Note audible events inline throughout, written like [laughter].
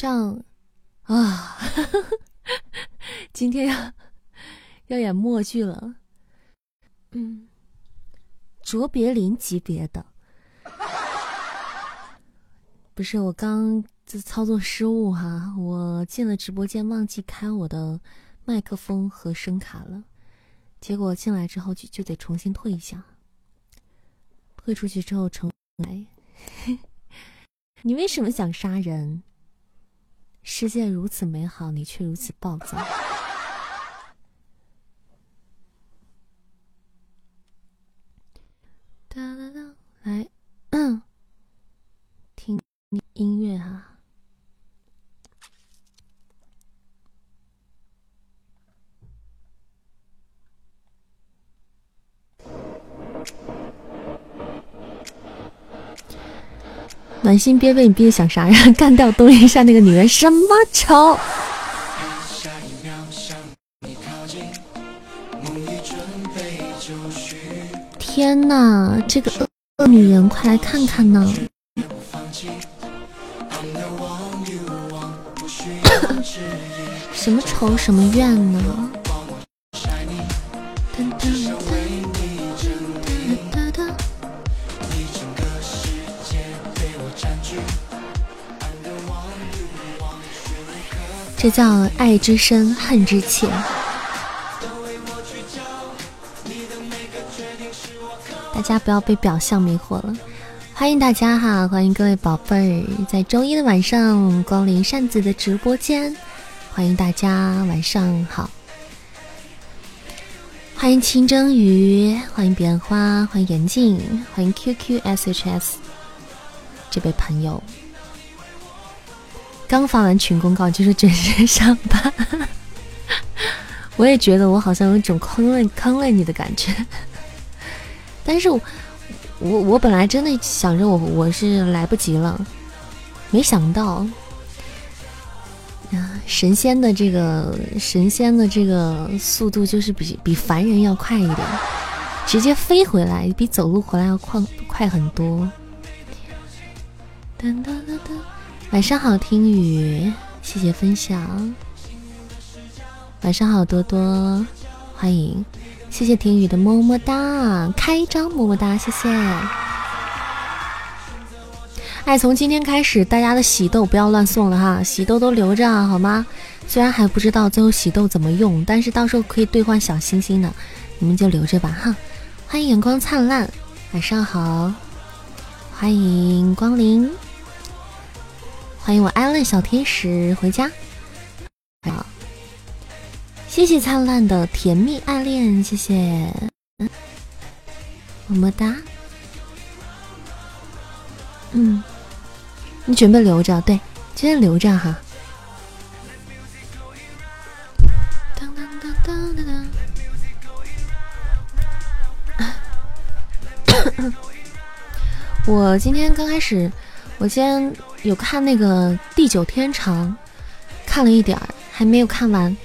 这样啊，[laughs] 今天要要演默剧了。嗯，卓别林级别的，不是我刚这操作失误哈，我进了直播间忘记开我的麦克风和声卡了，结果进来之后就就得重新退一下，退出去之后重来。[laughs] 你为什么想杀人？世界如此美好，你却如此暴躁。哒哒哒，来，嗯，听音乐哈。暖心憋被你憋想杀人，干掉东林山那个女人，什么仇？天哪，这个恶女人，快来看看呢！[coughs] 什么仇什么怨呢？这叫爱之深，恨之切。大家不要被表象迷惑了。欢迎大家哈，欢迎各位宝贝儿在周一的晚上光临扇子的直播间。欢迎大家晚上好。欢迎清蒸鱼，欢迎彼岸花，欢迎严静，欢迎 QQSHS 这位朋友。刚发完群公告，就是准时上班。[laughs] 我也觉得我好像有一种坑了坑了你的感觉，[laughs] 但是我我我本来真的想着我我是来不及了，没想到啊，神仙的这个神仙的这个速度就是比比凡人要快一点，直接飞回来，比走路回来要快快很多。噔噔噔噔。晚上好，听雨，谢谢分享。晚上好，多多，欢迎，谢谢听雨的么么哒，开张么么哒，谢谢。哎，从今天开始，大家的喜豆不要乱送了哈，喜豆都留着好吗？虽然还不知道最后喜豆怎么用，但是到时候可以兑换小星星的，你们就留着吧哈。欢迎阳光灿烂，晚上好，欢迎光临。欢迎我艾伦小天使回家，好，谢谢灿烂的甜蜜爱恋，谢谢，么么哒，嗯，你准备留着，对，今天留着哈。当当当当当当，[coughs] 我今天刚开始，我今天。有看那个《地久天长》，看了一点儿，还没有看完。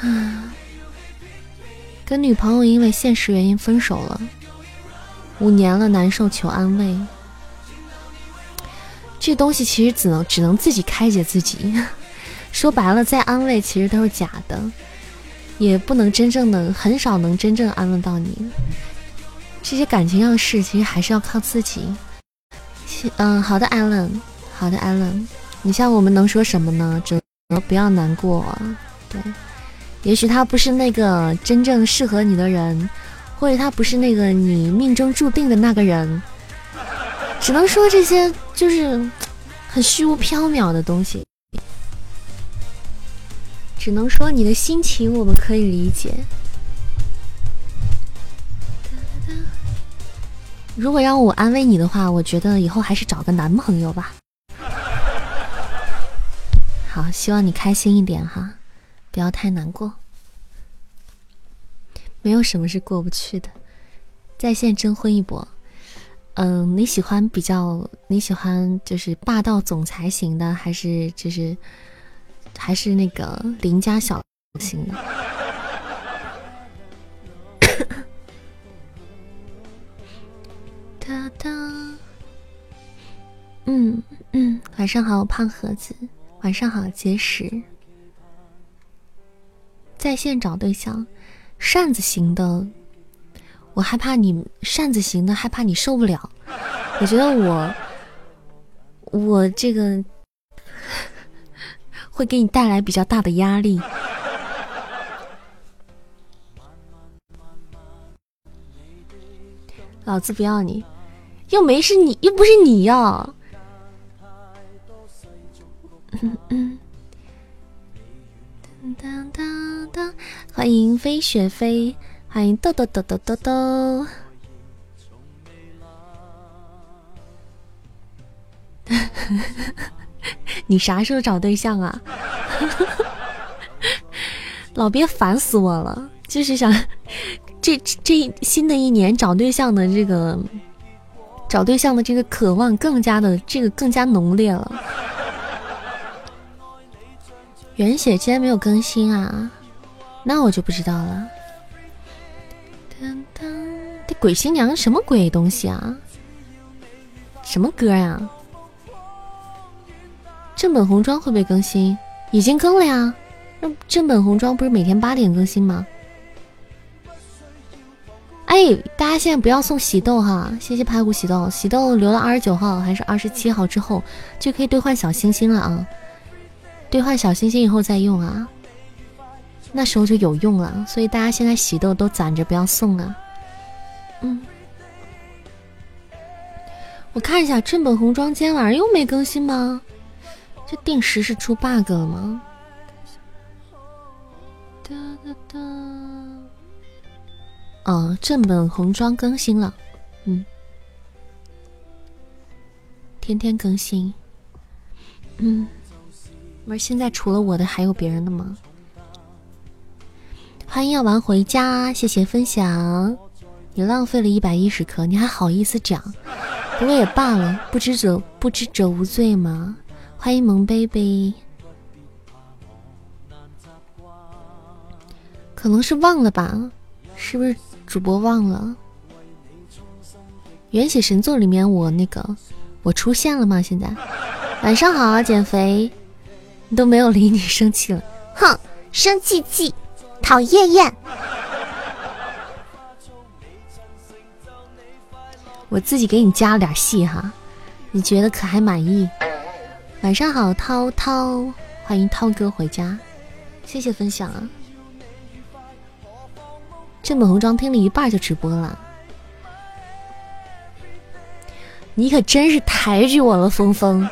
啊，跟女朋友因为现实原因分手了，五年了，难受，求安慰。这东西其实只能只能自己开解自己。[laughs] 说白了，再安慰其实都是假的，也不能真正的，很少能真正安慰到你。这些感情上的事，其实还是要靠自己。嗯，好的，Allen，好的，Allen，你像我们能说什么呢？只能不要难过。对，也许他不是那个真正适合你的人，或者他不是那个你命中注定的那个人。只能说这些就是很虚无缥缈的东西。只能说你的心情我们可以理解。如果让我安慰你的话，我觉得以后还是找个男朋友吧。[laughs] 好，希望你开心一点哈，不要太难过。没有什么是过不去的，在线征婚一波。嗯，你喜欢比较你喜欢就是霸道总裁型的，还是就是还是那个邻家小型的？哒哒，嗯嗯，晚上好，胖盒子。晚上好，结实。在线找对象，扇子型的，我害怕你扇子型的，害怕你受不了。我觉得我，我这个 [laughs] 会给你带来比较大的压力。老子不要你，又没是你，又不是你要。嗯嗯。欢迎飞雪飞，欢迎豆豆豆豆豆豆。你啥时候找对象啊？老别烦死我了！就是想这这新的一年找对象的这个找对象的这个渴望更加的这个更加浓烈了。原血竟然没有更新啊，那我就不知道了。这鬼新娘什么鬼东西啊？什么歌呀？正本红妆会不会更新？已经更了呀。那正本红妆不是每天八点更新吗？哎，大家现在不要送喜豆哈，谢谢排骨喜豆，喜豆留到二十九号还是二十七号之后就可以兑换小星星了啊。兑换小星星以后再用啊，那时候就有用了。所以大家现在喜豆都攒着，不要送啊。嗯，我看一下正本红妆今天晚上又没更新吗？这定时是出 bug 了吗？哒哒哒。哦，正本红妆更新了，嗯，天天更新，嗯。不是现在除了我的还有别人的吗？欢迎药丸回家，谢谢分享。你浪费了一百一十颗，你还好意思讲？不过也罢了，不知者不知者无罪嘛。欢迎萌贝贝，可能是忘了吧？是不是主播忘了？原血神作里面我那个我出现了吗？现在晚上好，减肥。都没有理你，生气了，哼，生气气，讨厌厌。我自己给你加了点戏哈，你觉得可还满意？晚上好，涛涛，欢迎涛哥回家，谢谢分享啊。正本红妆听了一半就直播了，你可真是抬举我了，峰峰。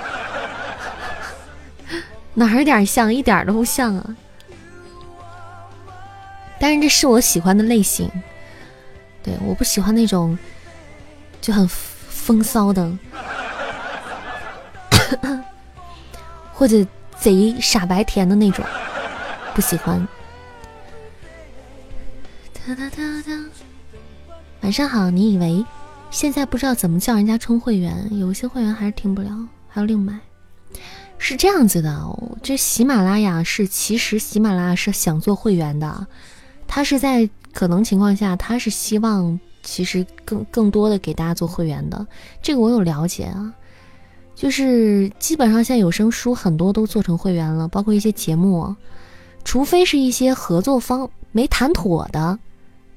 哪儿点像，一点都不像啊！但是这是我喜欢的类型，对，我不喜欢那种就很风骚的，[coughs] 或者贼傻白甜的那种，不喜欢。哒哒哒晚上好，你以为现在不知道怎么叫人家充会员？有些会员还是听不了，还要另买。是这样子的，这喜马拉雅是其实喜马拉雅是想做会员的，他是在可能情况下，他是希望其实更更多的给大家做会员的，这个我有了解啊，就是基本上现在有声书很多都做成会员了，包括一些节目，除非是一些合作方没谈妥的，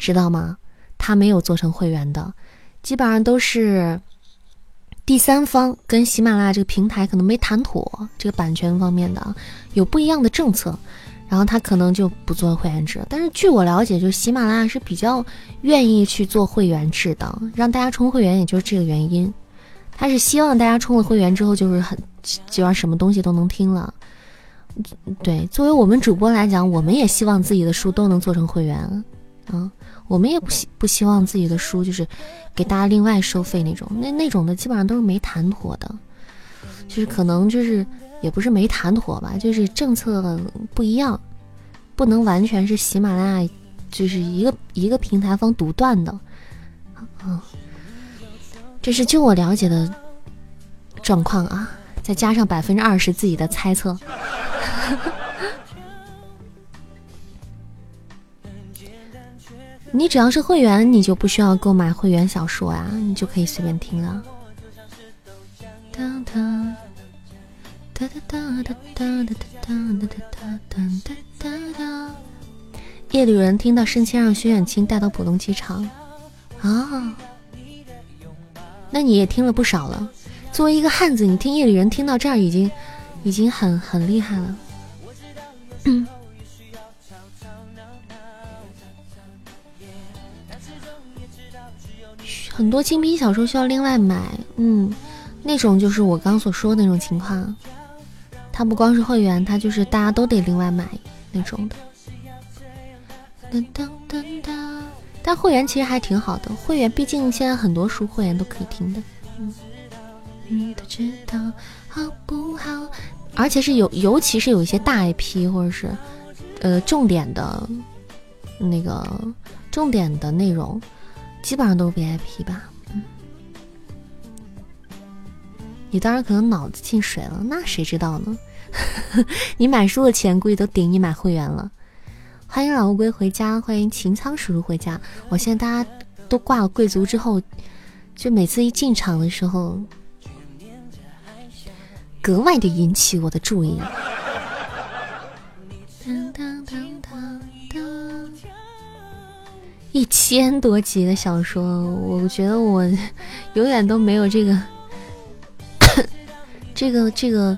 知道吗？他没有做成会员的，基本上都是。第三方跟喜马拉雅这个平台可能没谈妥，这个版权方面的有不一样的政策，然后他可能就不做会员制。但是据我了解，就喜马拉雅是比较愿意去做会员制的，让大家充会员，也就是这个原因。他是希望大家充了会员之后，就是很基本上什么东西都能听了。对，作为我们主播来讲，我们也希望自己的书都能做成会员啊。我们也不希不希望自己的书就是给大家另外收费那种，那那种的基本上都是没谈妥的，就是可能就是也不是没谈妥吧，就是政策不一样，不能完全是喜马拉雅就是一个一个平台方独断的，啊，这是就我了解的状况啊，再加上百分之二十自己的猜测。[laughs] 你只要是会员，你就不需要购买会员小说呀，你就可以随便听了。夜旅人听到申请让薛远清带到浦东机场啊，那你也听了不少了。作为一个汉子，你听夜旅人听到这儿已经已经很很厉害了。很多精品小说需要另外买，嗯，那种就是我刚所说的那种情况，它不光是会员，它就是大家都得另外买那种的。但会员其实还挺好的，会员毕竟现在很多书会员都可以听的。嗯，你都知道好不好？而且是有，尤其是有一些大 IP 或者是呃重点的，那个重点的内容。基本上都是 VIP 吧，你当然可能脑子进水了，那谁知道呢？[laughs] 你买书的钱估计都顶你买会员了。欢迎老乌龟回家，欢迎秦仓叔叔回家。我现在大家都挂了贵族之后，就每次一进场的时候，格外的引起我的注意。[laughs] 一千多集的小说，我觉得我永远都没有这个、[coughs] 这个、这个、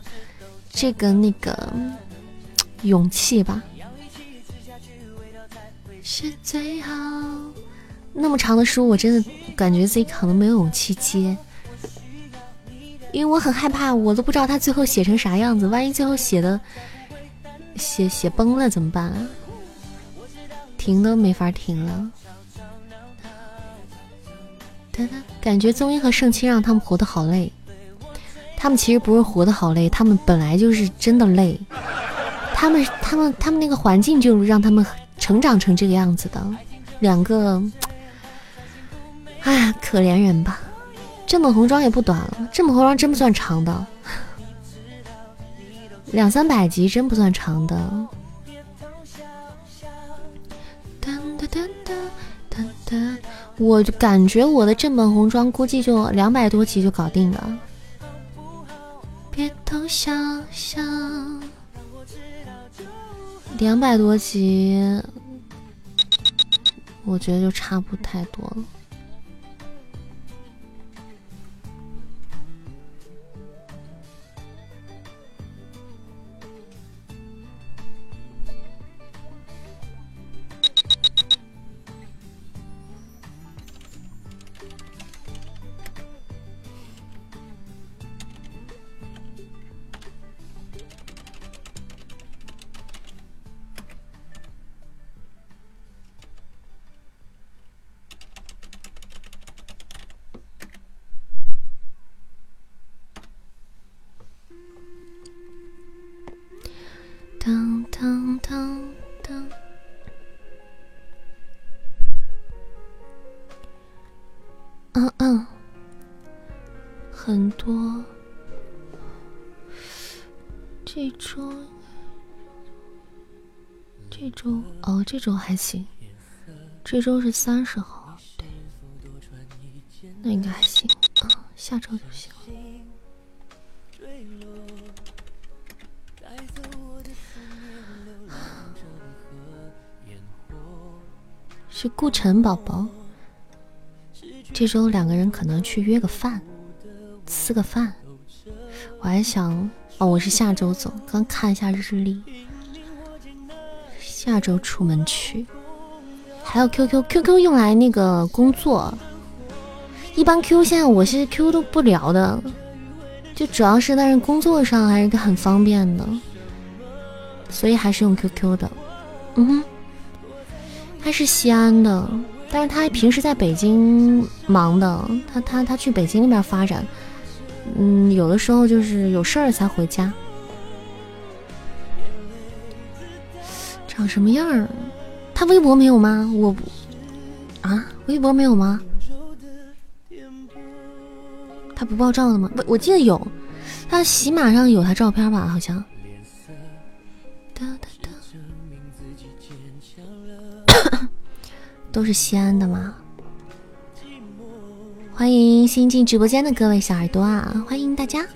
这个那个勇气吧。是最好。那么长的书，我真的感觉自己可能没有勇气接，因为我很害怕，我都不知道他最后写成啥样子。万一最后写的写写崩了怎么办？停都没法停了。感觉宗英和盛清让他们活得好累，他们其实不是活得好累，他们本来就是真的累，他们他们他们那个环境就让他们成长成这个样子的，两个，哎，可怜人吧。这本红妆也不短了，这本红妆真不算长的，两三百集真不算长的。噔噔噔噔我感觉我的正本红装估计就两百多集就搞定了。别偷笑笑，两百多集，我觉得就差不太多了。当当当，嗯嗯，很多。这周，这周哦，这周还行。这周是三十号，对，那应该还行啊，下周就行。是顾晨宝宝，这周两个人可能去约个饭，吃个饭。我还想，哦，我是下周走，刚看一下日历，下周出门去。还有 QQ，QQ 用来那个工作，一般 QQ 现在我是 QQ 都不聊的，就主要是但是工作上还是个很方便的，所以还是用 QQ 的。嗯哼。他是西安的，但是他平时在北京忙的，他他他去北京那边发展，嗯，有的时候就是有事儿才回家。长什么样儿？他微博没有吗？我不啊，微博没有吗？他不爆照的吗？不，我记得有，他喜马上有他照片吧？好像。都是西安的吗？欢迎新进直播间的各位小耳朵啊！欢迎大家。[laughs]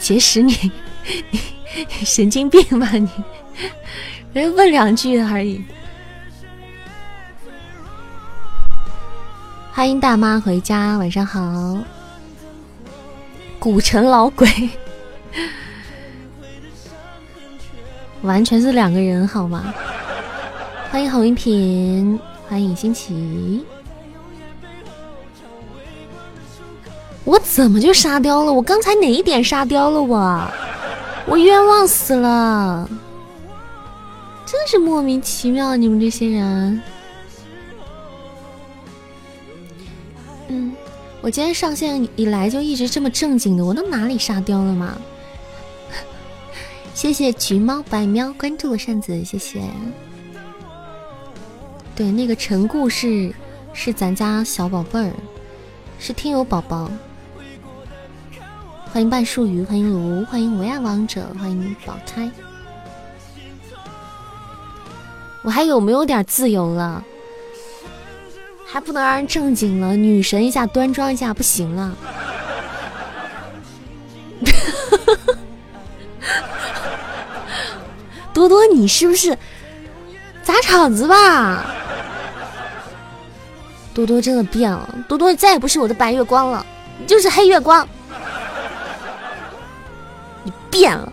结识你，你 [laughs] 神经病吧你？人问两句而已。欢迎大妈回家，晚上好。古城老鬼。完全是两个人，好吗？欢迎郝云品，欢迎新奇。我怎么就沙雕了？我刚才哪一点沙雕了？我，我冤枉死了！真是莫名其妙，你们这些人。嗯，我今天上线以来就一直这么正经的，我都哪里沙雕了吗？谢谢橘猫白喵关注了扇子，谢谢。对，那个陈故事是咱家小宝贝儿，是听友宝宝。欢迎半树鱼，欢迎卢，欢迎唯爱王者，欢迎宝钗。我还有没有点自由了？还不能让人正经了？女神一下，端庄一下，不行了。多多，你是不是砸场子吧？多多真的变了，多多再也不是我的白月光了，你就是黑月光，你变了，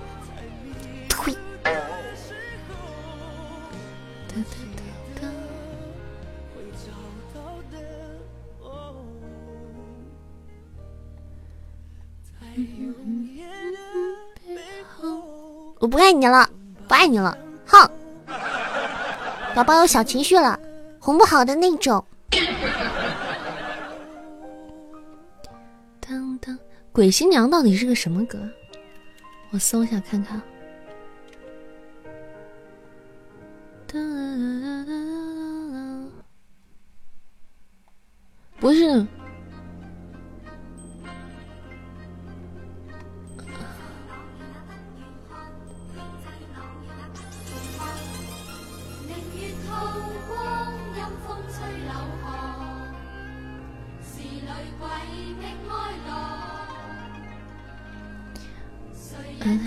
我不爱你了。不爱你了，哼！宝宝有小情绪了，哄不好的那种。当当，鬼新娘到底是个什么歌？我搜一下看看。不是。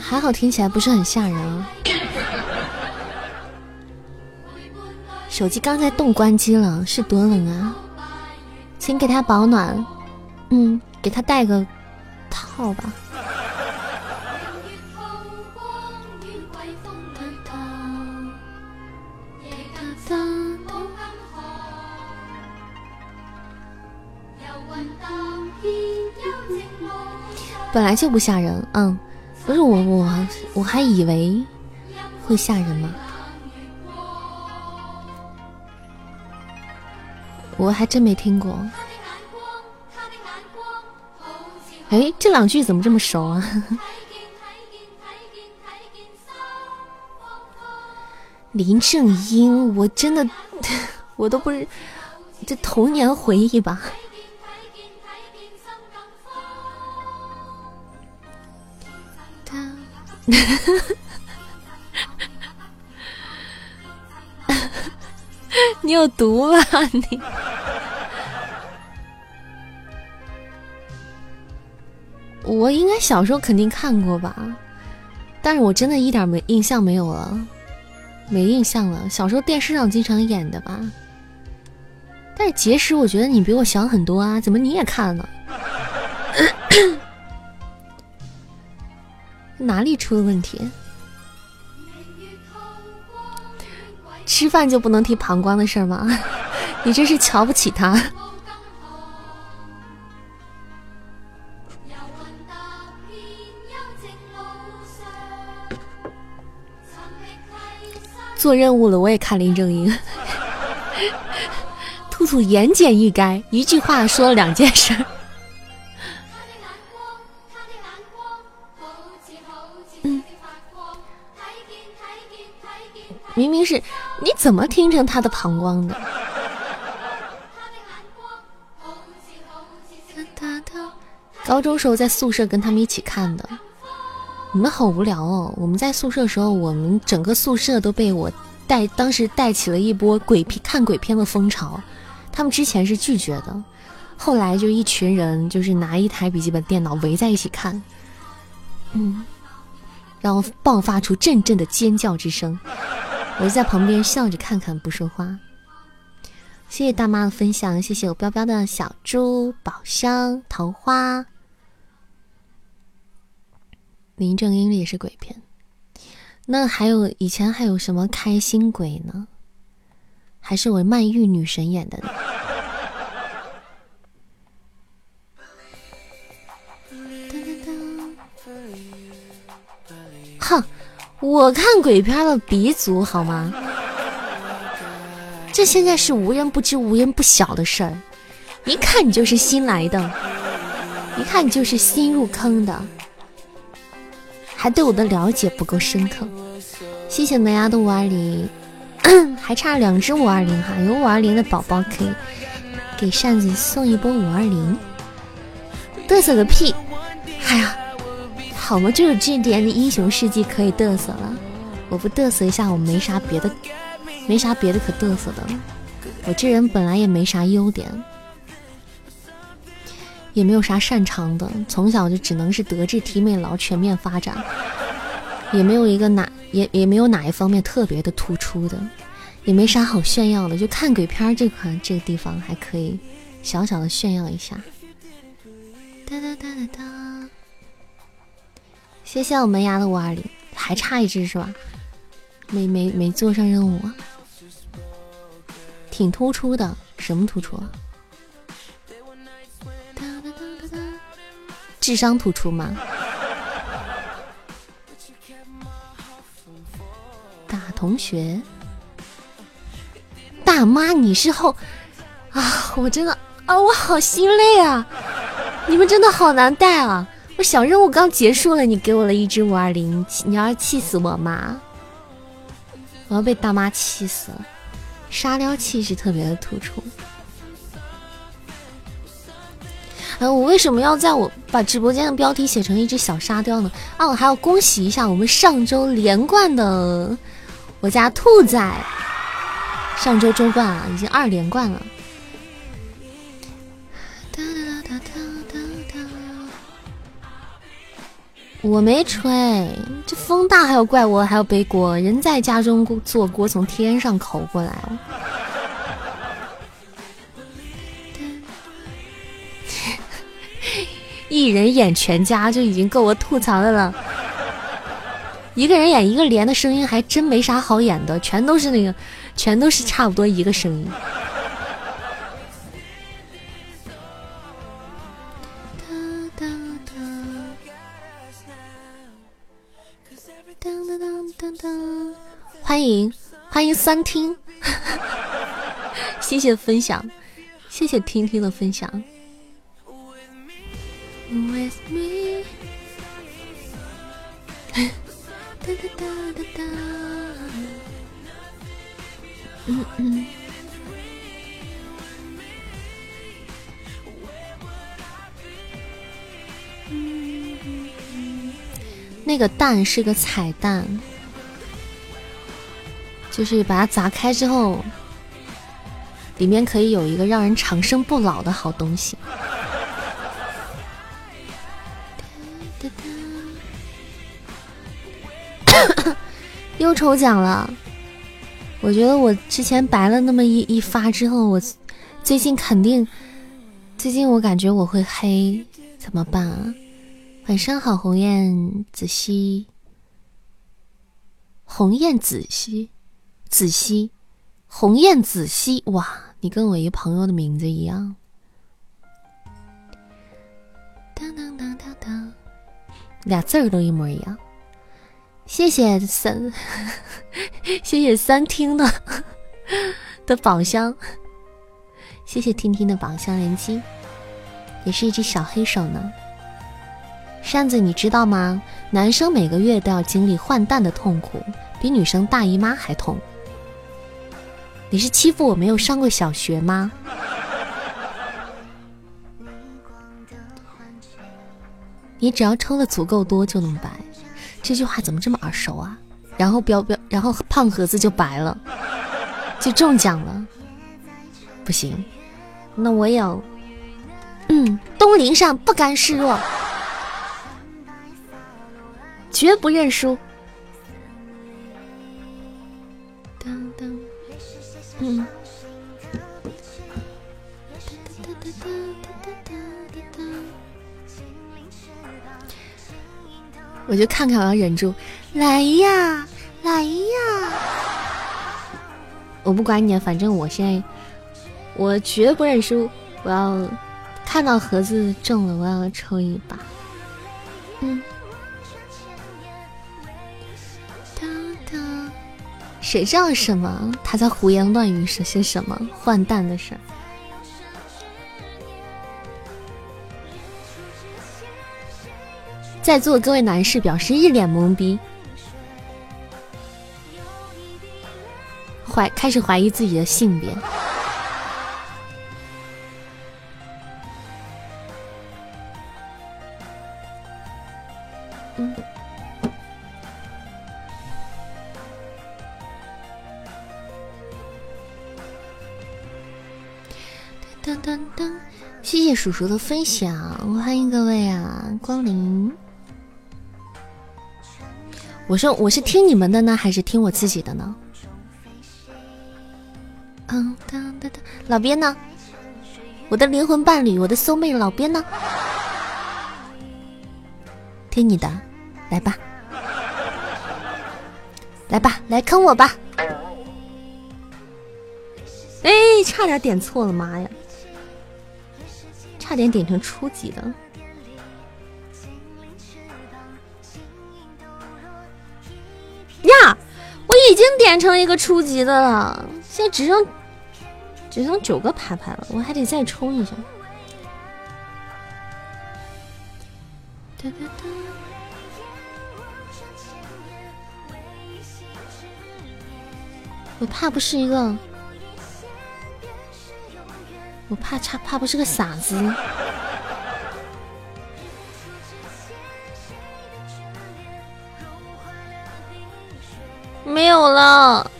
还好听起来不是很吓人啊！手机刚才动关机了，是多冷啊！请给他保暖，嗯，给他带个套吧。本来就不吓人，嗯。不是我，我我还以为会吓人吗，我还真没听过。哎，这两句怎么这么熟啊？[laughs] 林正英，我真的，[laughs] 我都不是这童年回忆吧。[laughs] 你有毒吧你？我应该小时候肯定看过吧，但是我真的一点没印象没有了，没印象了。小时候电视上经常演的吧。但是结石，我觉得你比我小很多啊，怎么你也看了？[coughs] 哪里出了问题？吃饭就不能提膀胱的事吗？[laughs] 你这是瞧不起他？做任务了，我也看林正英。[laughs] 兔兔言简意赅，一句话说了两件事。明明是，你怎么听成他的膀胱的？高中时候在宿舍跟他们一起看的，你们好无聊哦！我们在宿舍的时候，我们整个宿舍都被我带，当时带起了一波鬼片看鬼片的风潮。他们之前是拒绝的，后来就一群人就是拿一台笔记本电脑围在一起看，嗯，然后爆发出阵阵的尖叫之声。我就在旁边笑着看看，不说话。谢谢大妈的分享，谢谢我彪彪的小猪宝箱桃花。林正英也是鬼片，那还有以前还有什么开心鬼呢？还是我曼玉女神演的呢？[laughs] 哼，我看鬼片的鼻祖好吗？这现在是无人不知、无人不晓的事儿，一看你就是新来的，一看你就是新入坑的，还对我的了解不够深刻。谢谢梅丫的五二零，[clears throat] 还差两只五二零哈，有五二零的宝宝可以给扇子送一波五二零。嘚瑟个屁！哎呀，好嘛，就有这点的英雄事迹可以嘚瑟了，我不嘚瑟一下，我没啥别的。没啥别的可嘚瑟的，我这人本来也没啥优点，也没有啥擅长的，从小就只能是德智体美劳全面发展，也没有一个哪也也没有哪一方面特别的突出的，也没啥好炫耀的，就看鬼片这块这个地方还可以小小的炫耀一下。哒哒哒哒哒，谢谢我门牙的五二零，还差一只是吧？没没没做上任务。挺突出的，什么突出啊？智商突出吗？大同学，大妈，你是后啊？我真的啊，我好心累啊！你们真的好难带啊！小任务刚结束了，你给我了一只五二零，你要气死我吗？我要被大妈气死了。沙雕气势特别的突出。哎，我为什么要在我把直播间的标题写成一只小沙雕呢？啊，我还要恭喜一下我们上周连冠的我家兔仔，上周周冠啊，已经二连冠了。我没吹，这风大还要怪我，还要背锅。人在家中坐锅从天上烤过来。一人演全家就已经够我吐槽的了，一个人演一个连的声音还真没啥好演的，全都是那个，全都是差不多一个声音。欢迎欢迎三听，谢谢分享，谢谢听听的分享。哒哒哒哒哒嗯嗯。那个蛋是个彩蛋。就是把它砸开之后，里面可以有一个让人长生不老的好东西。[coughs] 又抽奖了，我觉得我之前白了那么一一发之后，我最近肯定，最近我感觉我会黑，怎么办啊？晚上好，红艳子兮，红艳子熙。子熙，鸿雁子熙，哇，你跟我一朋友的名字一样，当当当当当，俩字儿都一模一样。谢谢三，[laughs] 谢谢三听的的宝箱，谢谢听听的宝箱连击，也是一只小黑手呢。扇子，你知道吗？男生每个月都要经历换蛋的痛苦，比女生大姨妈还痛。你是欺负我没有上过小学吗？你只要抽的足够多就能白。这句话怎么这么耳熟啊？然后标标，然后胖盒子就白了，就中奖了。不行，那我也，嗯，东陵上不甘示弱，绝不认输。嗯。我就看看，我要忍住，来呀，来呀！我不管你，反正我现在，我绝不认输。我要看到盒子中了，我要抽一把。嗯。谁知道什么？他在胡言乱语说些什么换蛋的事儿？在座各位男士表示一脸懵逼，怀开始怀疑自己的性别。噔噔噔！谢谢叔叔的分享，欢迎各位啊光临。我说我是听你们的呢，还是听我自己的呢？嗯，当当当，老边呢？我的灵魂伴侣，我的 soul mate 老边呢？听你的，来吧，来吧，来坑我吧！哎，差点点错了，妈呀！差点点成初级的。呀，我已经点成一个初级的了，现在只剩只剩九个牌牌了，我还得再充一下。我怕不是一个，我怕差怕不是个傻子。没有了，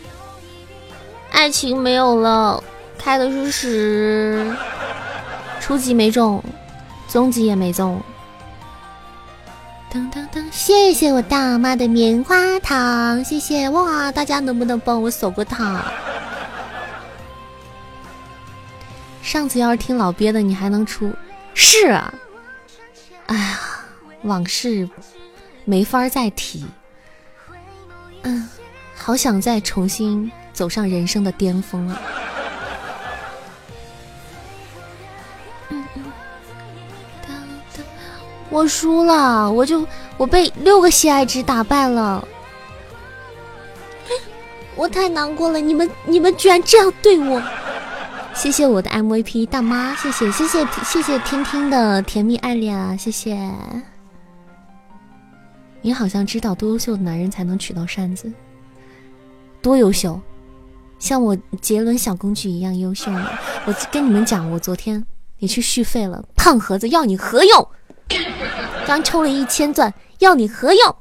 爱情没有了，开的是十，初级没中，中级也没中。谢谢我大妈的棉花糖，谢谢哇！大家能不能帮我守个塔？上次要是听老鳖的，你还能出？是啊，哎呀，往事没法再提。嗯。好想再重新走上人生的巅峰啊！我输了，我就我被六个喜爱值打败了，我太难过了！你们你们居然这样对我！谢谢我的 MVP 大妈，谢谢谢谢谢谢听听的甜蜜爱恋啊！谢谢。你好像知道，多优秀的男人才能娶到扇子。多优秀，像我杰伦小公举一样优秀吗？我跟你们讲，我昨天你去续费了，胖盒子要你何用？刚抽了一千钻，要你何用？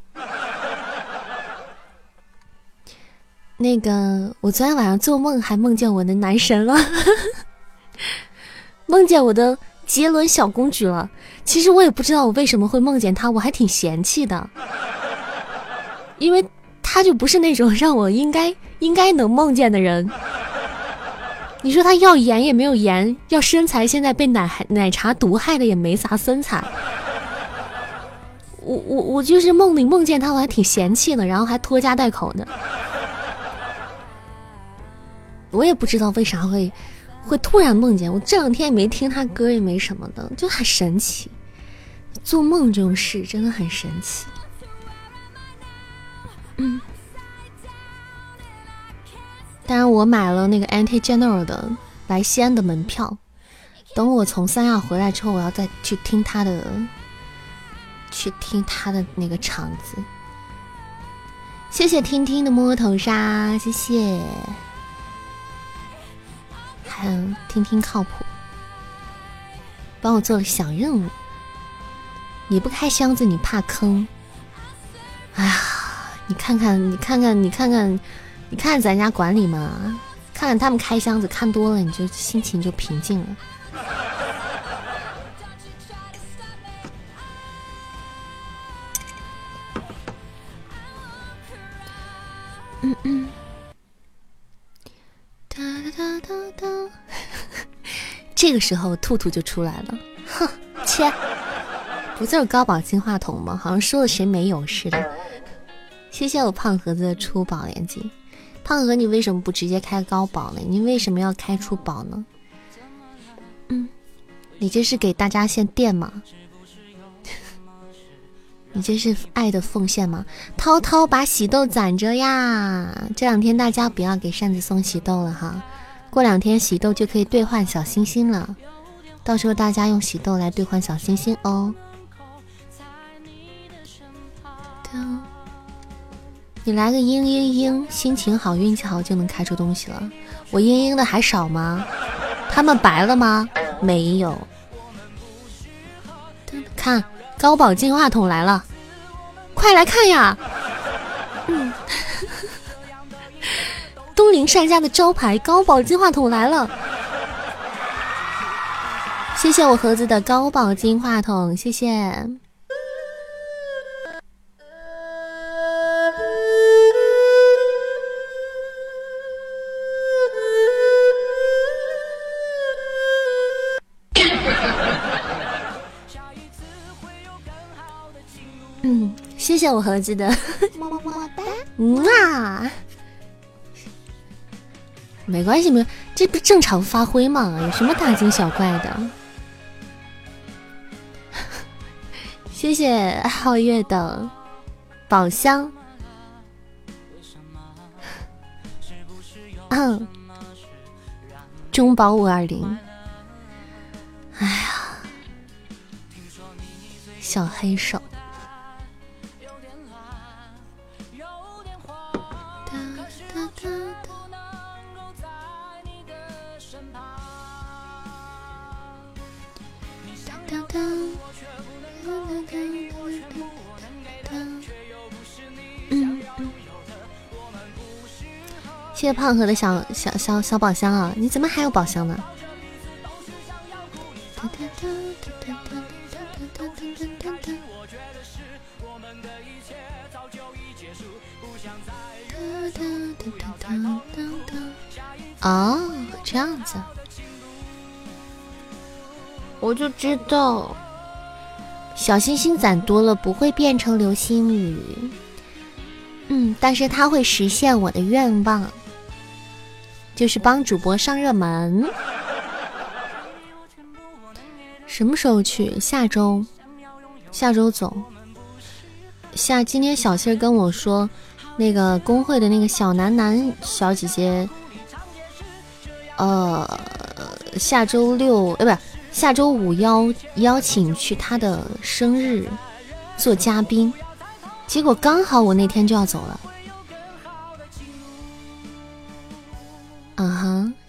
那个，我昨天晚上做梦还梦见我的男神了，[laughs] 梦见我的杰伦小公举了。其实我也不知道我为什么会梦见他，我还挺嫌弃的，因为。他就不是那种让我应该应该能梦见的人。你说他要颜也没有颜，要身材现在被奶奶茶毒害的也没啥身材。我我我就是梦里梦见他，我还挺嫌弃的，然后还拖家带口的。我也不知道为啥会会突然梦见我，这两天也没听他歌，也没什么的，就很神奇。做梦这种事真的很神奇。嗯，当然我买了那个 Anti General 的来西安的门票，等我从三亚回来之后，我要再去听他的，去听他的那个场子。谢谢听听的摸头杀，谢谢，还有听听靠谱，帮我做了小任务。你不开箱子，你怕坑？哎呀。你看看，你看看，你看看，你看咱家管理嘛，看看他们开箱子，看多了你就心情就平静了。嗯嗯。[laughs] 这个时候，兔兔就出来了。哼，切，不就是高保金话筒吗？好像说了谁没有似的。谢谢我胖盒子的出宝连接。胖盒，你为什么不直接开高保呢？你为什么要开出宝呢？嗯，你这是给大家献电吗？[laughs] 你这是爱的奉献吗？涛涛把喜豆攒着呀！这两天大家不要给扇子送喜豆了哈。过两天喜豆就可以兑换小星星了，到时候大家用喜豆来兑换小星星哦。你来个嘤嘤嘤，心情好，运气好就能开出东西了。我嘤嘤的还少吗？他们白了吗？没有。看，高保净化桶来了，快来看呀！东林善家的招牌高保金话筒来了，谢谢我盒子的高保金话筒，谢谢。[laughs] 嗯，谢谢我盒子的么么么哒，哇。没关系，没，这不正常发挥吗？有什么大惊小怪的？[laughs] 谢谢皓月的宝箱，[coughs] 嗯，中宝五二零。哎呀，小黑手。谢谢胖盒的小小小小宝箱啊！你怎么还有宝箱呢？哦，这样子，我就知道，小星星攒多了不会变成流星雨。嗯，但是它会实现我的愿望。就是帮主播上热门，什么时候去？下周，下周走。下今天小七跟我说，那个工会的那个小楠楠小姐姐，呃，下周六，呃，不是下周五邀邀请去她的生日做嘉宾，结果刚好我那天就要走了。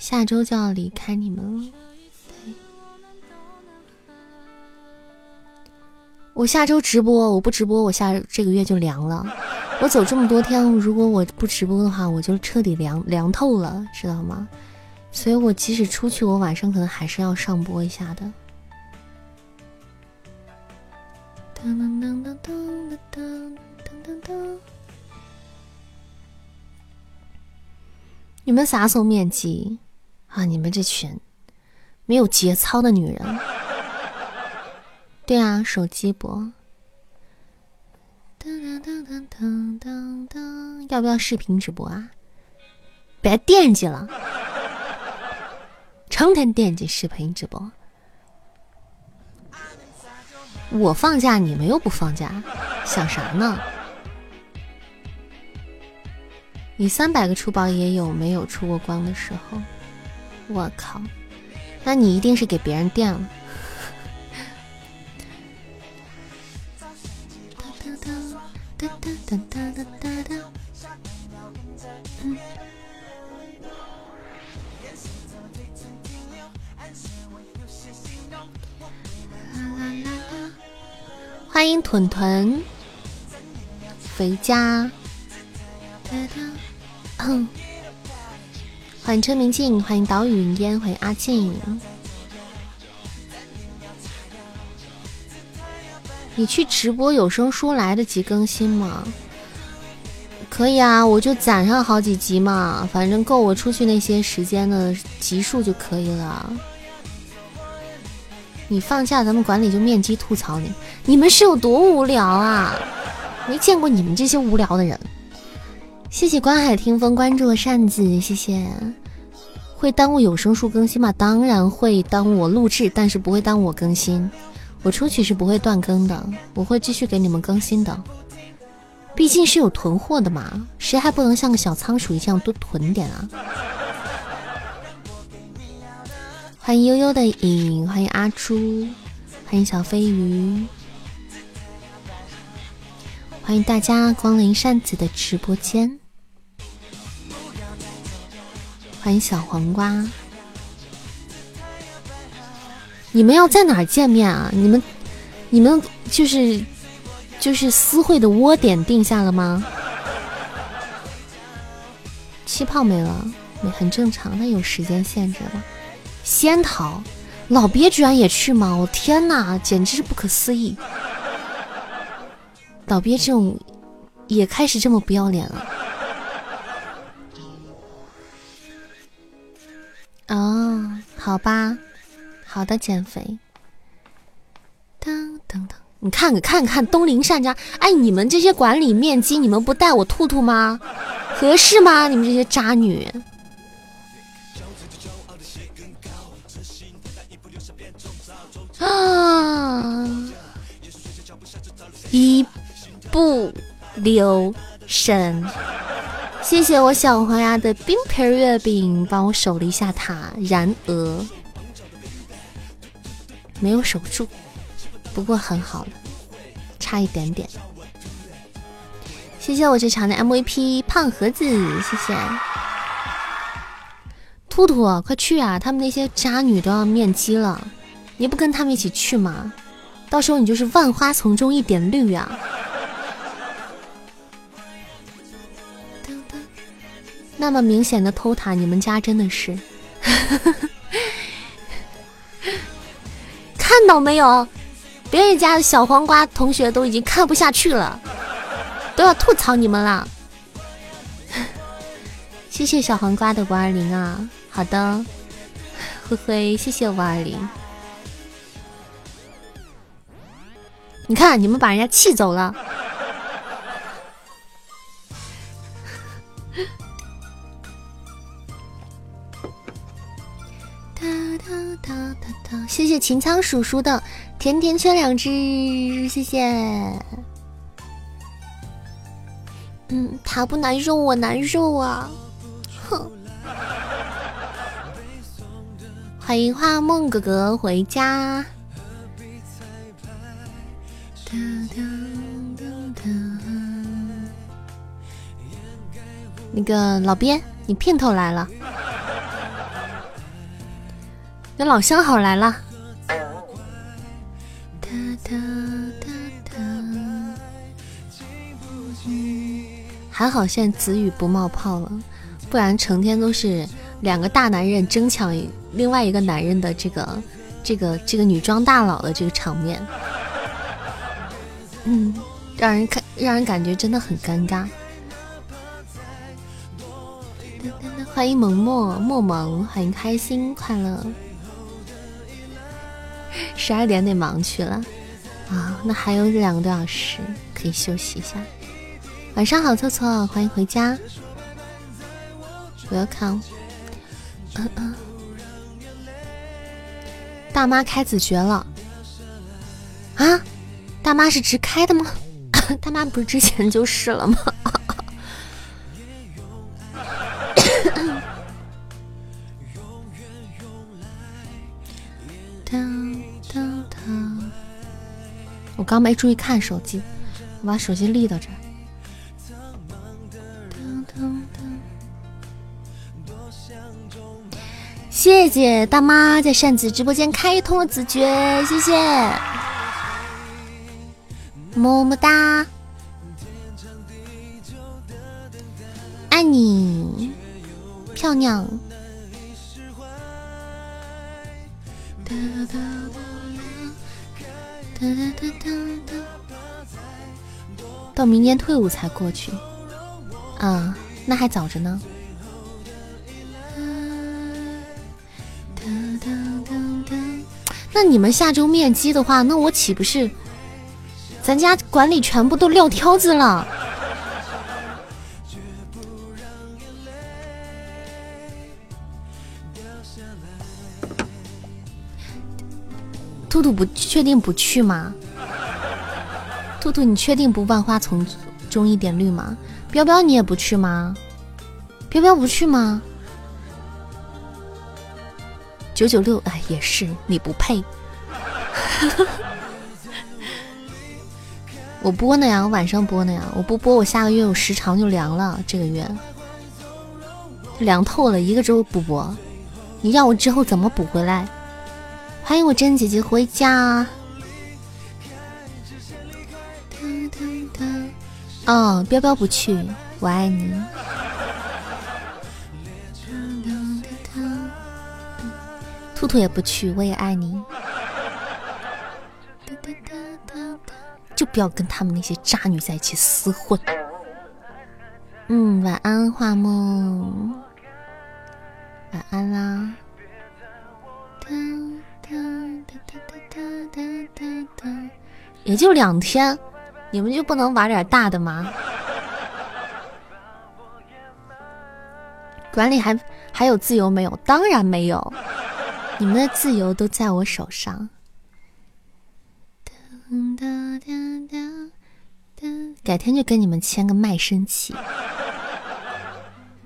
下周就要离开你们了。我下周直播，我不直播，我下这个月就凉了。我走这么多天，如果我不直播的话，我就彻底凉凉透了，知道吗？所以我即使出去，我晚上可能还是要上播一下的。你们啥时候面基啊？你们这群没有节操的女人。对啊，手机播。要不要视频直播啊？别惦记了，成天惦记视频直播。我放假，你们又不放假，想啥呢？你三百个出宝也有没有出过光的时候？我靠。那你一定是给别人垫了。欢迎屯屯回家哼欢迎车明镜，欢迎岛屿云烟，欢迎阿静。你去直播有声书来得及更新吗？可以啊，我就攒上好几集嘛，反正够我出去那些时间的集数就可以了。你放假，咱们管理就面基吐槽你，你们是有多无聊啊？没见过你们这些无聊的人。谢谢观海听风关注了扇子，谢谢。会耽误有声书更新吗？当然会耽误我录制，但是不会耽误我更新。我出去是不会断更的，我会继续给你们更新的。毕竟是有囤货的嘛，谁还不能像个小仓鼠一样多囤点啊？欢迎悠悠的影，欢迎阿朱，欢迎小飞鱼，欢迎大家光临扇子的直播间。欢迎小黄瓜，你们要在哪儿见面啊？你们，你们就是就是私会的窝点定下了吗？气泡没了，没很正常，那有时间限制了。仙桃，老鳖居然也去吗？我天哪，简直是不可思议！老鳖这种也开始这么不要脸了。好吧，好的，减肥。噔噔噔，你看看看看东林善家，哎，你们这些管理面积，你们不带我吐吐吗？合适吗？你们这些渣女。啊！一不留神。谢谢我小黄鸭的冰皮月饼，帮我守了一下塔。然而没有守住，不过很好了，差一点点。谢谢我这场的 MVP 胖盒子，谢谢。兔兔，快去啊！他们那些渣女都要面基了，你不跟他们一起去吗？到时候你就是万花丛中一点绿啊！那么明显的偷塔，你们家真的是 [laughs] 看到没有？别人家的小黄瓜同学都已经看不下去了，都要吐槽你们了。[laughs] 谢谢小黄瓜的五二零啊，好的，灰灰，谢谢五二零。你看，你们把人家气走了。谢谢秦仓叔叔的甜甜圈两只，谢谢。嗯，他不难受，我难受啊！哼。欢迎花梦哥哥回家。那个老鳖，你姘头来了。那老相好来了，还好现在子宇不冒泡了，不然成天都是两个大男人争抢另外一个男人的这个这个这个女装大佬的这个场面，嗯，让人看让人感觉真的很尴尬。欢迎萌默默萌，欢迎开心快乐。十二点得忙去了啊，那还有两个多小时可以休息一下。晚上好，错错，欢迎回家，Welcome。嗯嗯，大妈开子爵了啊？大妈是直开的吗？[coughs] 大妈不是之前就是了吗？我刚没注意看手机，我把手机立到这儿。谢谢大妈在扇子直播间开通了子爵，谢谢，么么哒。爱你，漂亮。到明年退伍才过去，啊，那还早着呢。那你们下周面基的话，那我岂不是咱家管理全部都撂挑子了？不确定不去吗？兔兔，你确定不万花丛中一点绿吗？彪彪，你也不去吗？彪彪不去吗？九九六，哎，也是，你不配。[laughs] 我播呢呀，我晚上播呢呀，我不播，我下个月我时长就凉了，这个月凉透了，一个周不播，你让我之后怎么补回来？欢迎我真姐姐回家。哦，彪彪不去，我爱你。兔兔也不去，我也爱你。就不要跟他们那些渣女在一起厮混。嗯，晚安，画梦。晚安啦。[laughs] 也就两天。你们就不能玩点大的吗？管理还还有自由没有？当然没有，你们的自由都在我手上。改天就跟你们签个卖身契。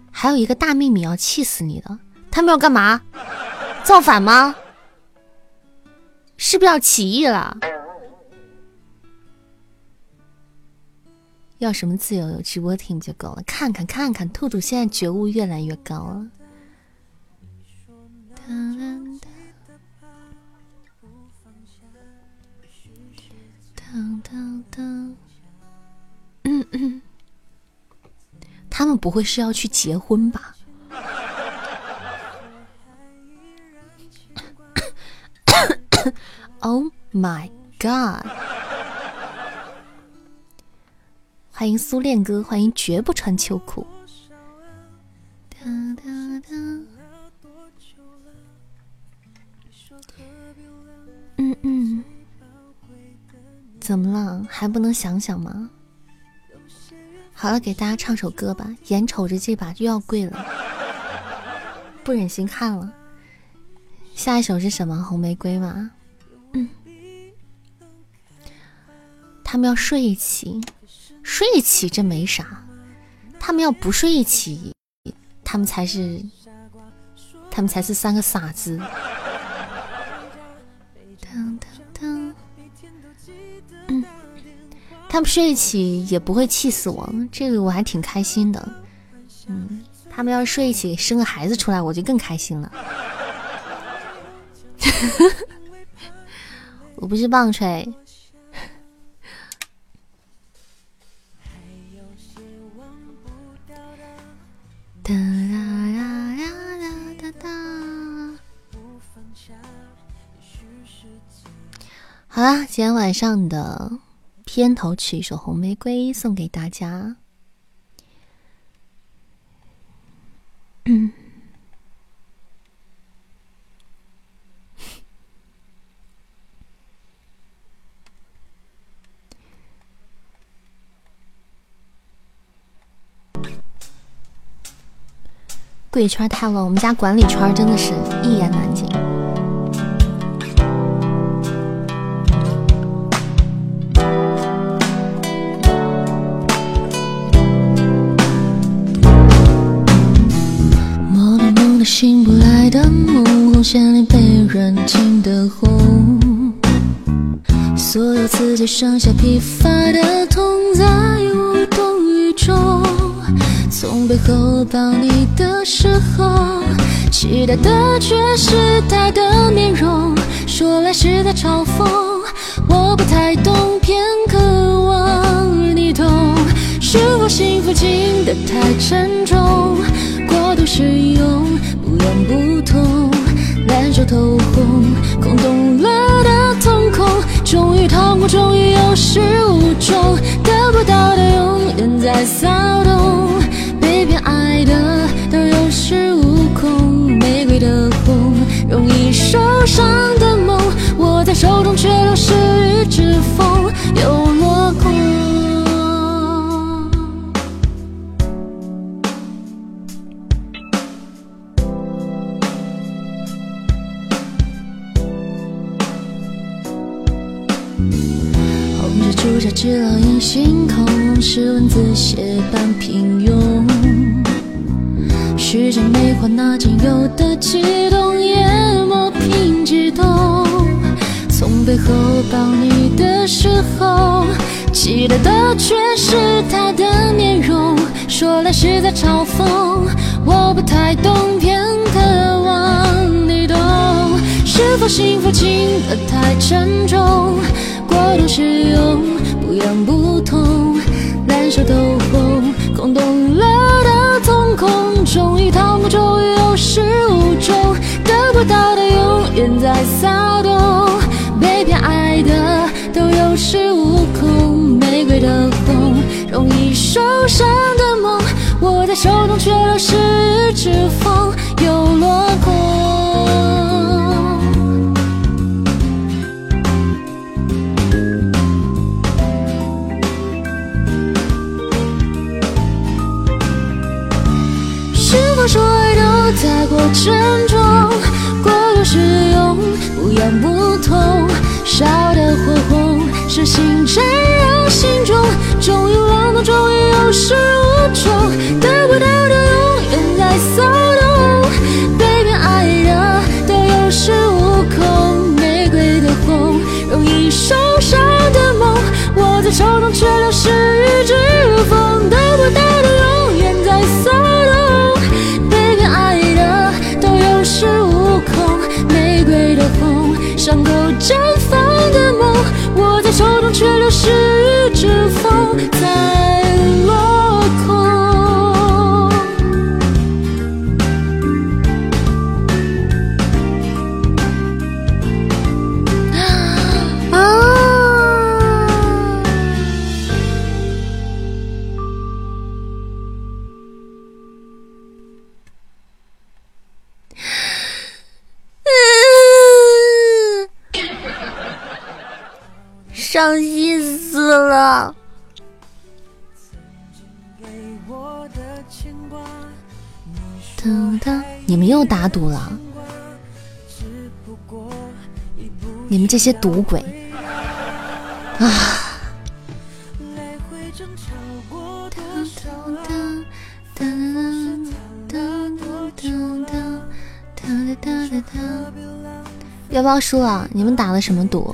还有一个大秘密要气死你的，他们要干嘛？造反吗？是不是要起义了？要什么自由？有直播听就够了。看看看看，兔兔现在觉悟越来越高了。他们不会是要去结婚吧 [laughs] Oh my god！欢迎苏恋哥，欢迎绝不穿秋裤。嗯嗯，怎么了？还不能想想吗？好了，给大家唱首歌吧。眼瞅着这把又要跪了，不忍心看了。下一首是什么？红玫瑰吗？他们要睡一起。睡一起这没啥，他们要不睡一起，他们才是，他们才是三个傻子。他们睡一起也不会气死我，这个我还挺开心的。嗯，他们要睡一起生个孩子出来，我就更开心了。[laughs] 我不是棒槌。哒哒哒哒哒哒。好啦，今天晚上的片头曲一首《红玫瑰》送给大家。嗯。贵圈太乱，我们家管理圈真的是一言难尽。梦里梦的醒不来的梦，红线里被人听得红，所有刺激剩下疲乏的痛，在无动于衷。从背后抱你的时候，期待的却是他的面容，说来是在嘲讽，我不太懂，偏渴望你懂。是。否幸福轻得太沉重？过度使用，不痒不痛，烂熟透红，空洞了的瞳孔，终于掏空，终于有始无终，得不到的永远在骚动，爱的都有恃无恐，玫瑰的红，容易受伤的梦，握在手中却流失于指缝，又落空。红着朱砂痣烙印星空，是文字写般平庸。时间美化那仅有的悸动，也磨平激动。从背后抱你的时候，记得的却是他的面容。说来是在嘲讽，我不太懂，偏渴望你懂。是否幸福轻得太沉重？过度使用，不痒不痛，烂熟透红，空洞了空，终于逃过，终于有始无终，得不到的永远在骚动，被偏爱的都有恃无恐，玫瑰的红，容易受伤的梦，握在手中却流失于指缝，沉重？过度使用，不痒不痛，烧得火红，是心缠绕心中，终于手中却流失于指这些赌鬼啊！要不要输了？你们打的什么赌？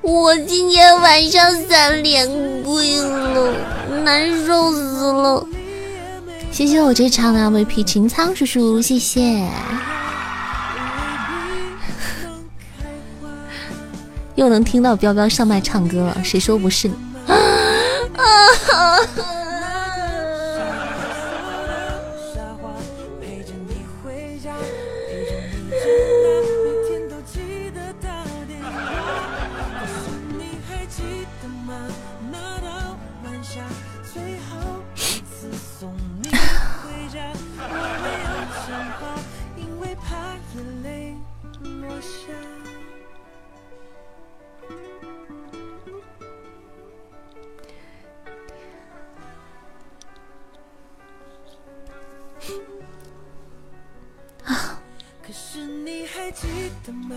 我今天晚上三连跪了，难受死了。谢谢我这场的 MVP 秦苍叔叔，谢谢。又能听到彪彪上麦唱歌了，谁说不是呢？[laughs]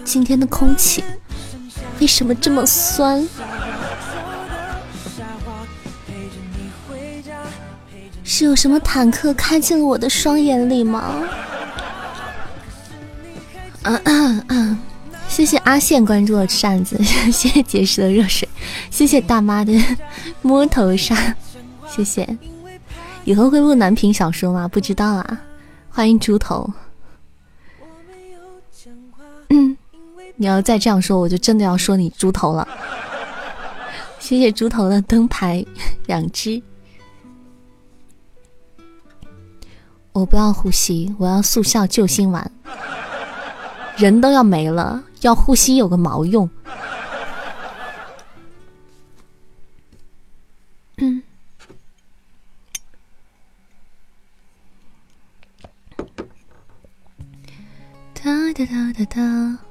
今天的空气为什么这么酸？是有什么坦克开进了我的双眼里吗？嗯嗯嗯，谢谢阿宪关注了扇子，谢谢结石的热水，谢谢大妈的摸头杀，谢谢。以后会录男频小说吗？不知道啊。欢迎猪头。你要再这样说，我就真的要说你猪头了。[laughs] 谢谢猪头的灯牌两只。我不要呼吸，我要速效救心丸。人都要没了，要呼吸有个毛用？嗯。哒哒哒哒哒。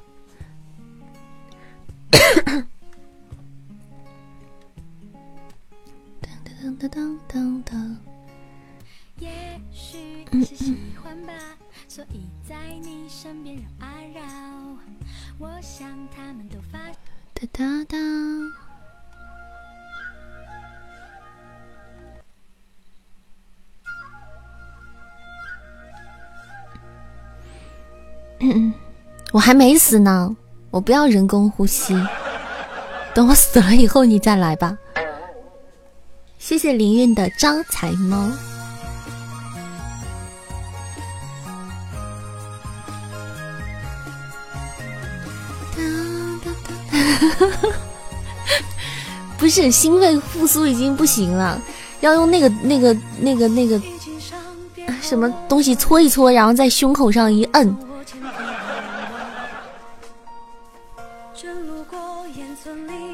当当当当当。也许是喜欢吧，所以在你身边让爱绕。我想他们都发。哒哒哒。嗯嗯，我还没死呢，我不要人工呼吸。等我死了以后你再来吧。谢谢灵韵的招财猫。[laughs] 不是心肺复苏已经不行了，要用那个那个那个那个什么东西搓一搓，然后在胸口上一摁。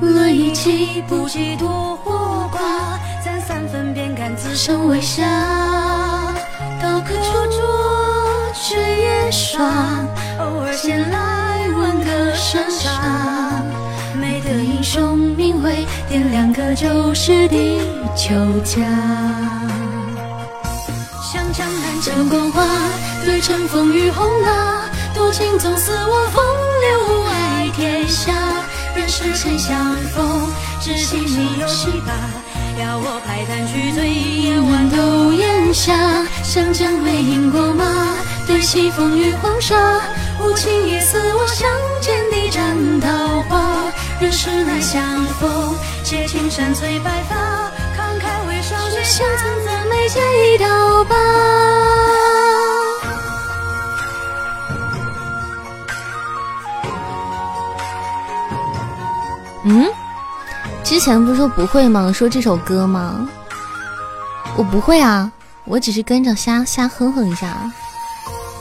论一气不计多或寡，咱三分便敢自称为侠。刀可出拙，却也爽，偶尔闲来问个生杀。没得英雄名讳，点亮个就是地球家。像江南这光华，对乘风雨轰拉，多情总似我风流爱天下。人世间相逢，知心你有七八，要我拍坛去醉眼，豌豆檐下，湘江未饮过马，对西风雨黄沙，无情也似我相见的斩桃花。人世难相逢，借青山催白发，慷慨为霜雪下，怎没结一道疤？嗯，之前不是说不会吗？说这首歌吗？我不会啊，我只是跟着瞎瞎哼哼一下。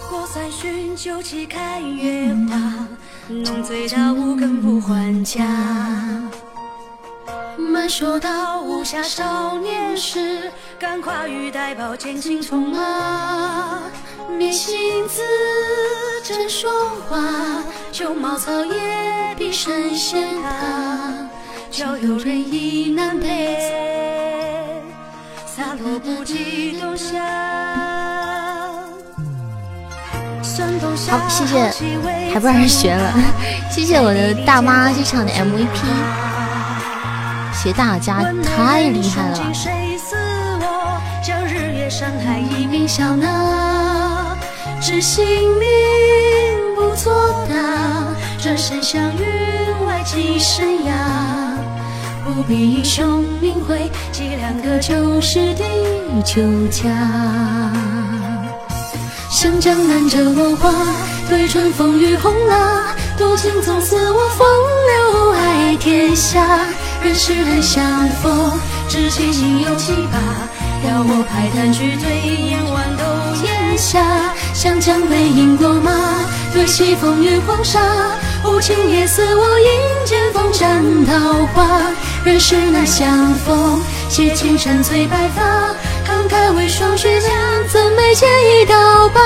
过三巡酒旗看月华，浓醉到五更不还家。慢说到无暇少年时，敢跨玉带宝剑尽从马。灭心字真说话，旧茅草也比神仙大。交友人意难配，洒落不及冬夏。好，谢谢，还不让人学了。谢谢我的大妈这场的 MVP，谢谢大家，太厉害了。知心命不作答，转身向云外寄生涯。不必英雄名讳，几两个就是地球家。湘江南这落花，对春风雨红蜡。多情总似我风流爱天下。人世难相逢，知心应有七八。要我排坛去对眼豌豆檐下。湘江北饮过马，对西风与黄沙。无情也似我饮剑锋斩桃花。人世难相逢，借青山催白发。慷慨为霜雪家，怎眉间一道疤？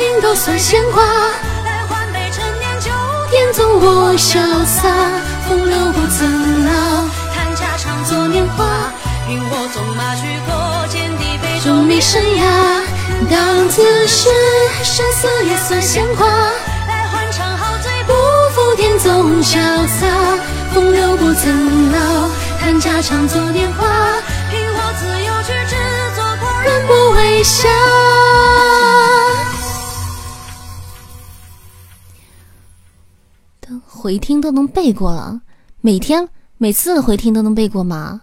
赢都算闲话，来换杯陈年酒。天纵我潇洒，风流不曾老。弹家常作年华，允我纵马去过剑地。中迷生涯，当此时生死也算闲话。来换场好醉，不负天纵潇洒，风流不曾老，谈家常做年华，凭我自由去制作狂人不微笑。回听都能背过了，每天每次回听都能背过吗？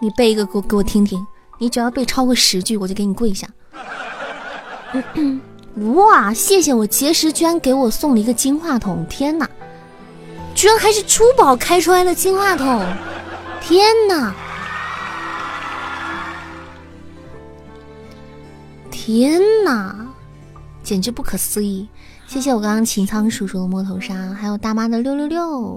你背一个给我给我听听，你只要背超过十句，我就给你跪下。[coughs] 哇，谢谢我结石居然给我送了一个金话筒，天哪，居然还是珠宝开出来的金话筒，天哪！天哪，简直不可思议！谢谢我刚刚秦仓叔叔的摸头杀，还有大妈的六六六。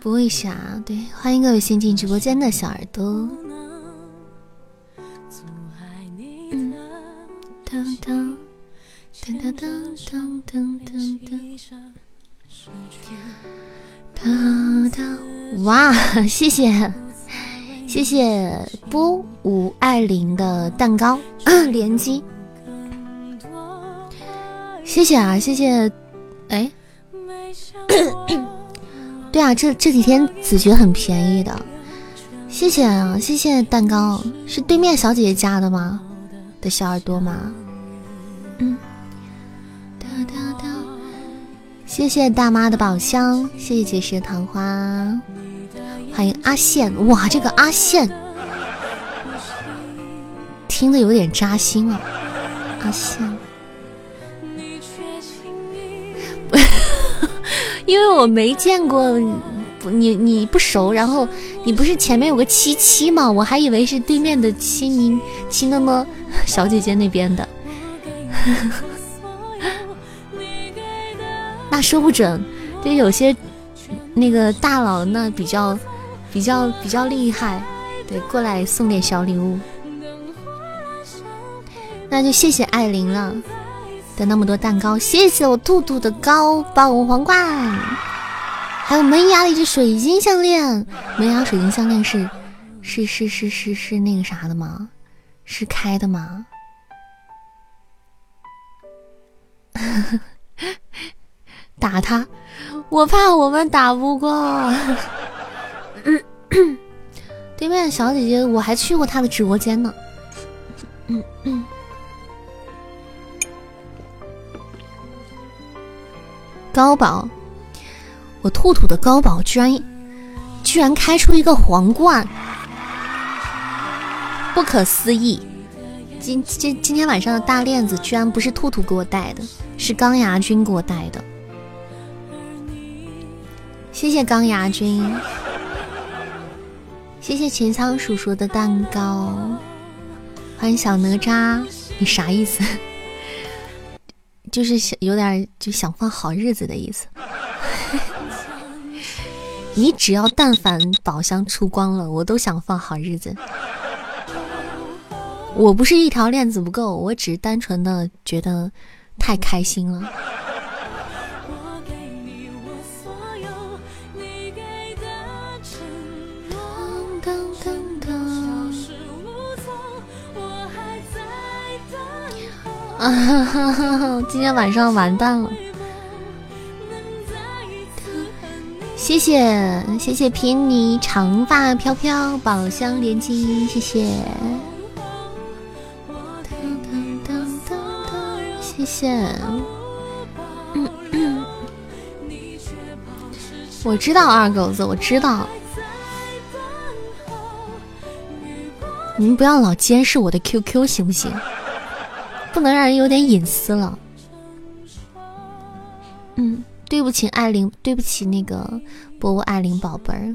播一下，对，欢迎各位新进直播间的小耳朵。哇，谢谢谢谢波五爱玲的蛋糕连击，谢谢啊，谢谢，哎，[coughs] 对啊，这这几天子爵很便宜的，谢谢啊，谢谢蛋糕，是对面小姐姐家的吗？的小耳朵吗？嗯。谢谢大妈的宝箱，谢谢结石的桃花，欢迎阿宪，哇，这个阿宪听的有点扎心啊，阿宪，[laughs] 因为我没见过，你你不熟，然后你不是前面有个七七吗？我还以为是对面的七妮七呢呢小姐姐那边的。[laughs] 那说不准，就有些那个大佬那比较比较比较厉害，对，过来送点小礼物，那就谢谢艾琳了的那么多蛋糕，谢谢我兔兔的高爆皇冠，还有门牙的一只水晶项链，门牙水晶项链是是是是是是那个啥的吗？是开的吗？[laughs] 打他，我怕我们打不过。[coughs] 对面小姐姐，我还去过她的直播间呢。高宝，我兔兔的高宝居然居然开出一个皇冠，不可思议！今今今天晚上的大链子居然不是兔兔给我戴的，是钢牙君给我戴的。谢谢钢牙君，谢谢秦仓叔叔的蛋糕，欢迎小哪吒，你啥意思？就是想有点就想放好日子的意思。[laughs] 你只要但凡宝箱出光了，我都想放好日子。我不是一条链子不够，我只是单纯的觉得太开心了。啊哈哈今天晚上完蛋了。谢谢谢谢偏妮长发飘飘宝箱连击，谢谢。谢谢。[coughs] 我知道二狗子，我知道。你们不要老监视我的 QQ 行不行？不能让人有点隐私了。嗯，对不起，艾琳，对不起，那个波波艾琳宝贝儿，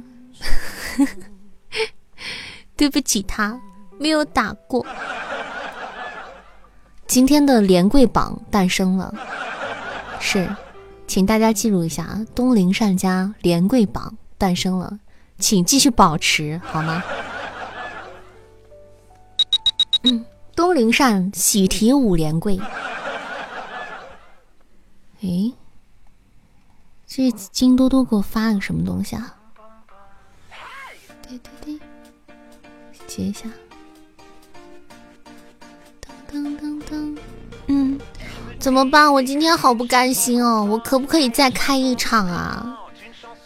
[laughs] 对不起，他没有打过。今天的连跪榜诞生了，是，请大家记录一下啊，东林善家连跪榜诞生了，请继续保持好吗？嗯。东陵善喜提五连跪，哎，这金多多给我发了个什么东西啊？对对对，接一下。噔噔噔，嗯，怎么办？我今天好不甘心哦！我可不可以再开一场啊？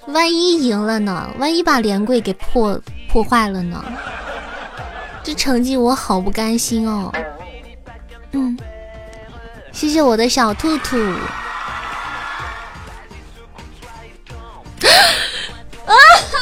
万一赢了呢？万一把连跪给破破坏了呢？这成绩我好不甘心哦。嗯，谢谢我的小兔兔。啊哈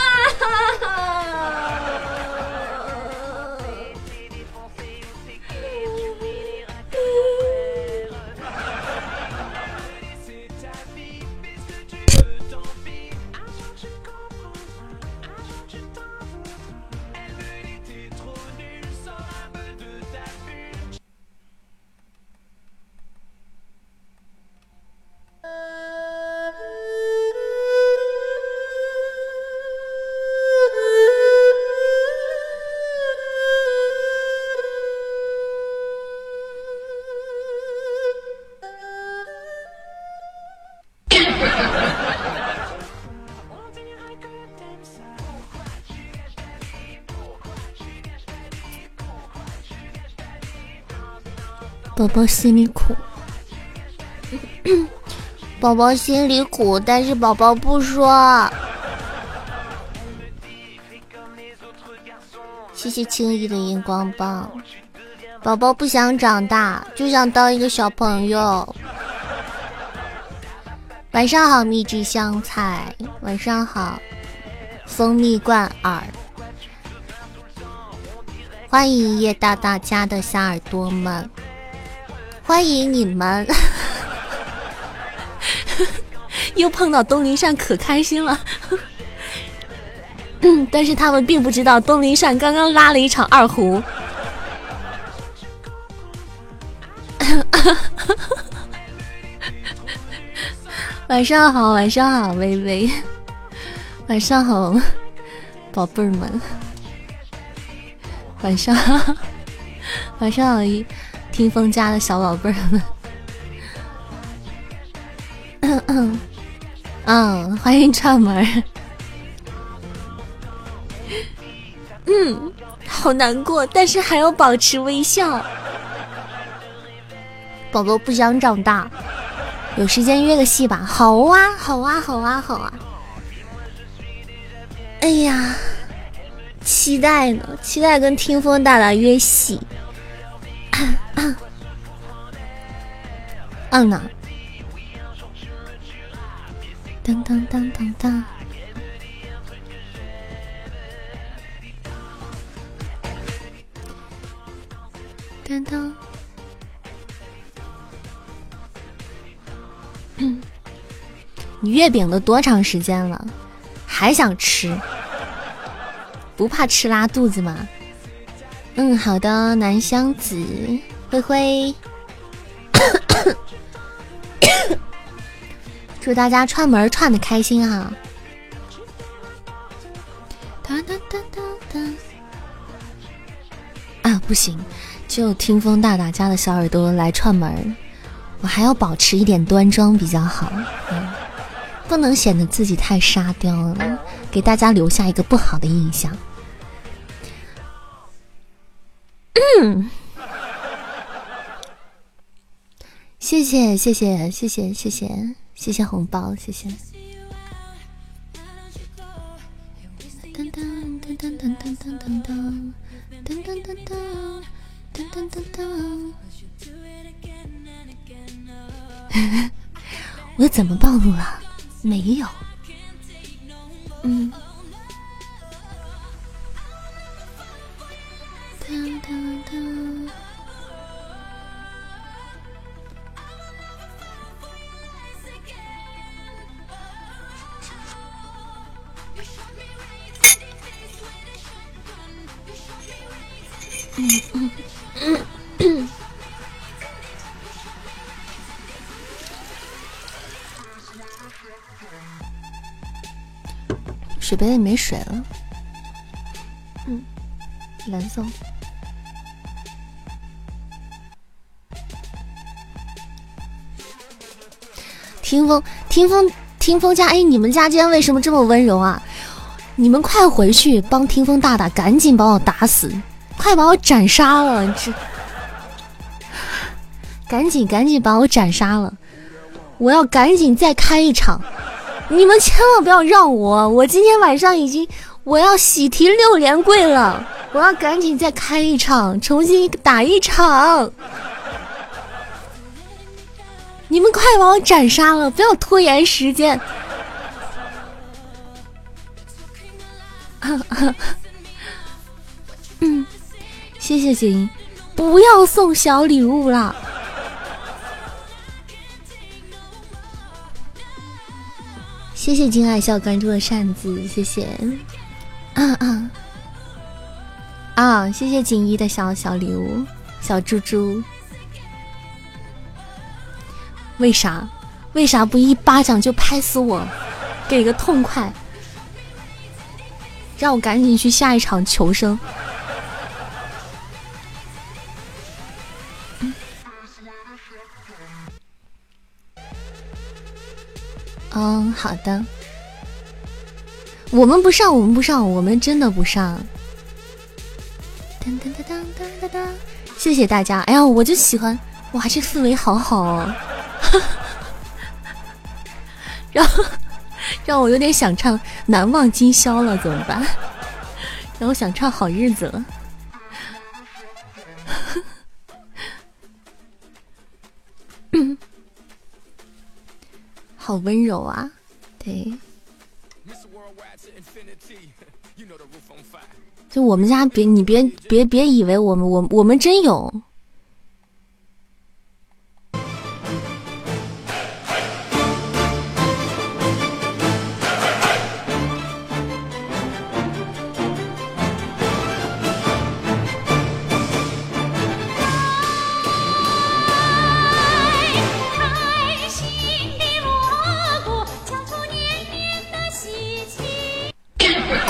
宝宝心里苦，[coughs] 宝宝心里苦，但是宝宝不说。谢谢轻易的荧光棒，宝宝不想长大，就想当一个小朋友。晚上好，秘制香菜。晚上好，蜂蜜罐耳。欢迎夜大大家的小耳朵们。欢迎你们，[laughs] 又碰到东林善，可开心了。[laughs] 但是他们并不知道，东林善刚刚拉了一场二胡。[laughs] 晚上好，晚上好，微微。晚上好，宝贝儿们。晚上，晚上好一。听风家的小宝贝儿们，嗯，欢迎串门。嗯，好难过，但是还要保持微笑。宝宝不想长大，有时间约个戏吧。好啊，好啊，好啊，好啊。哎呀，期待呢，期待跟听风大大约戏。嗯呢，当当当当当，当当。[clears throat] 你月饼都多长时间了，还想吃？不怕吃拉肚子吗？嗯，好的，南湘子，灰灰。[coughs] 祝大家串门串的开心哈！哒哒哒哒哒！啊，不行，就听风大大家的小耳朵来串门，我还要保持一点端庄比较好，嗯，不能显得自己太沙雕了，给大家留下一个不好的印象。嗯，谢谢谢谢谢谢谢谢。谢谢红包，谢谢。噔噔噔噔噔噔噔噔噔噔噔噔噔噔噔。我怎么暴露了？没有。嗯。[coughs] 水杯里没水了。嗯，蓝色。听风，听风，听风家，哎，你们家今天为什么这么温柔啊？你们快回去帮听风大大，赶紧把我打死！快把我斩杀了！这，赶紧赶紧把我斩杀了！我要赶紧再开一场，你们千万不要让我！我今天晚上已经我要喜提六连跪了，我要赶紧再开一场，重新打一场！你们快把我斩杀了！不要拖延时间。嗯，[laughs] 谢谢锦，不要送小礼物了。谢谢金爱笑关注的扇子，谢谢。啊啊啊！谢谢锦衣的小小礼物，小猪猪。为啥？为啥不一巴掌就拍死我？给个痛快！让我赶紧去下一场求生。嗯，好的。我们不上，我们不上，我们真的不上。当当当当当当当！谢谢大家。哎呀，我就喜欢，哇，这氛围好好哦。[laughs] 然后。让我有点想唱《难忘今宵》了，怎么办？让我想唱《好日子》了。[laughs] 好温柔啊，对。[laughs] 就我们家，别你别别别以为我们我我们真有。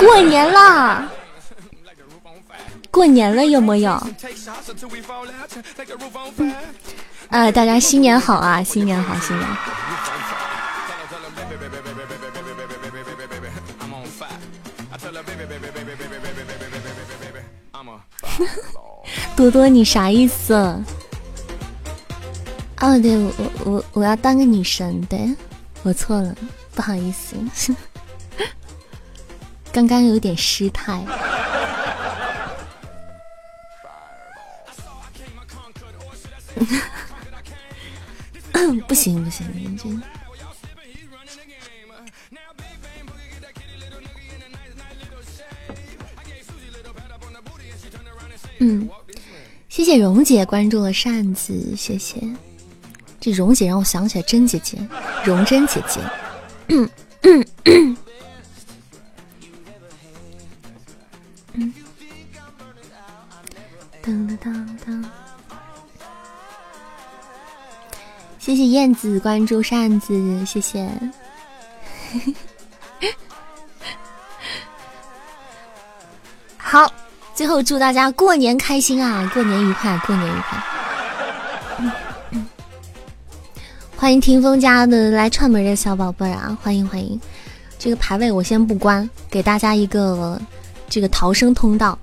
过年了，过年了有没有？啊，大家新年好啊！新年好，新年好！[laughs] 多多，你啥意思？哦，对我我我我要当个女神，对我错了，不好意思。刚刚有点失态，不行不行，这嗯，谢谢蓉姐关注了扇子，谢谢。这蓉姐让我想起来甄姐姐，蓉甄姐姐。当子关注扇子，谢谢。[laughs] 好，最后祝大家过年开心啊！过年愉快，过年愉快。[laughs] 欢迎听风家的来串门的小宝贝儿啊！欢迎欢迎。这个排位我先不关，给大家一个这个逃生通道，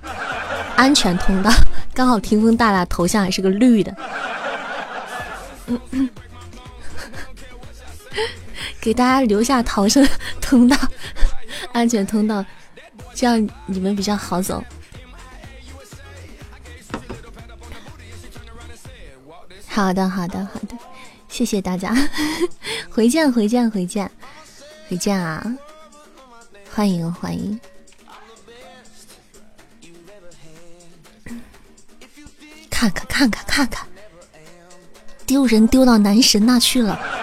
安全通道。[laughs] 刚好听风大大头像还是个绿的，给大家留下逃生 [laughs] 通道、[laughs] 安全通道，这样你们比较好走。好的，好的，好的，谢谢大家，[laughs] 回见，回见，回见，回见啊！欢迎，欢迎。看看看看看看，丢人丢到男神那去了。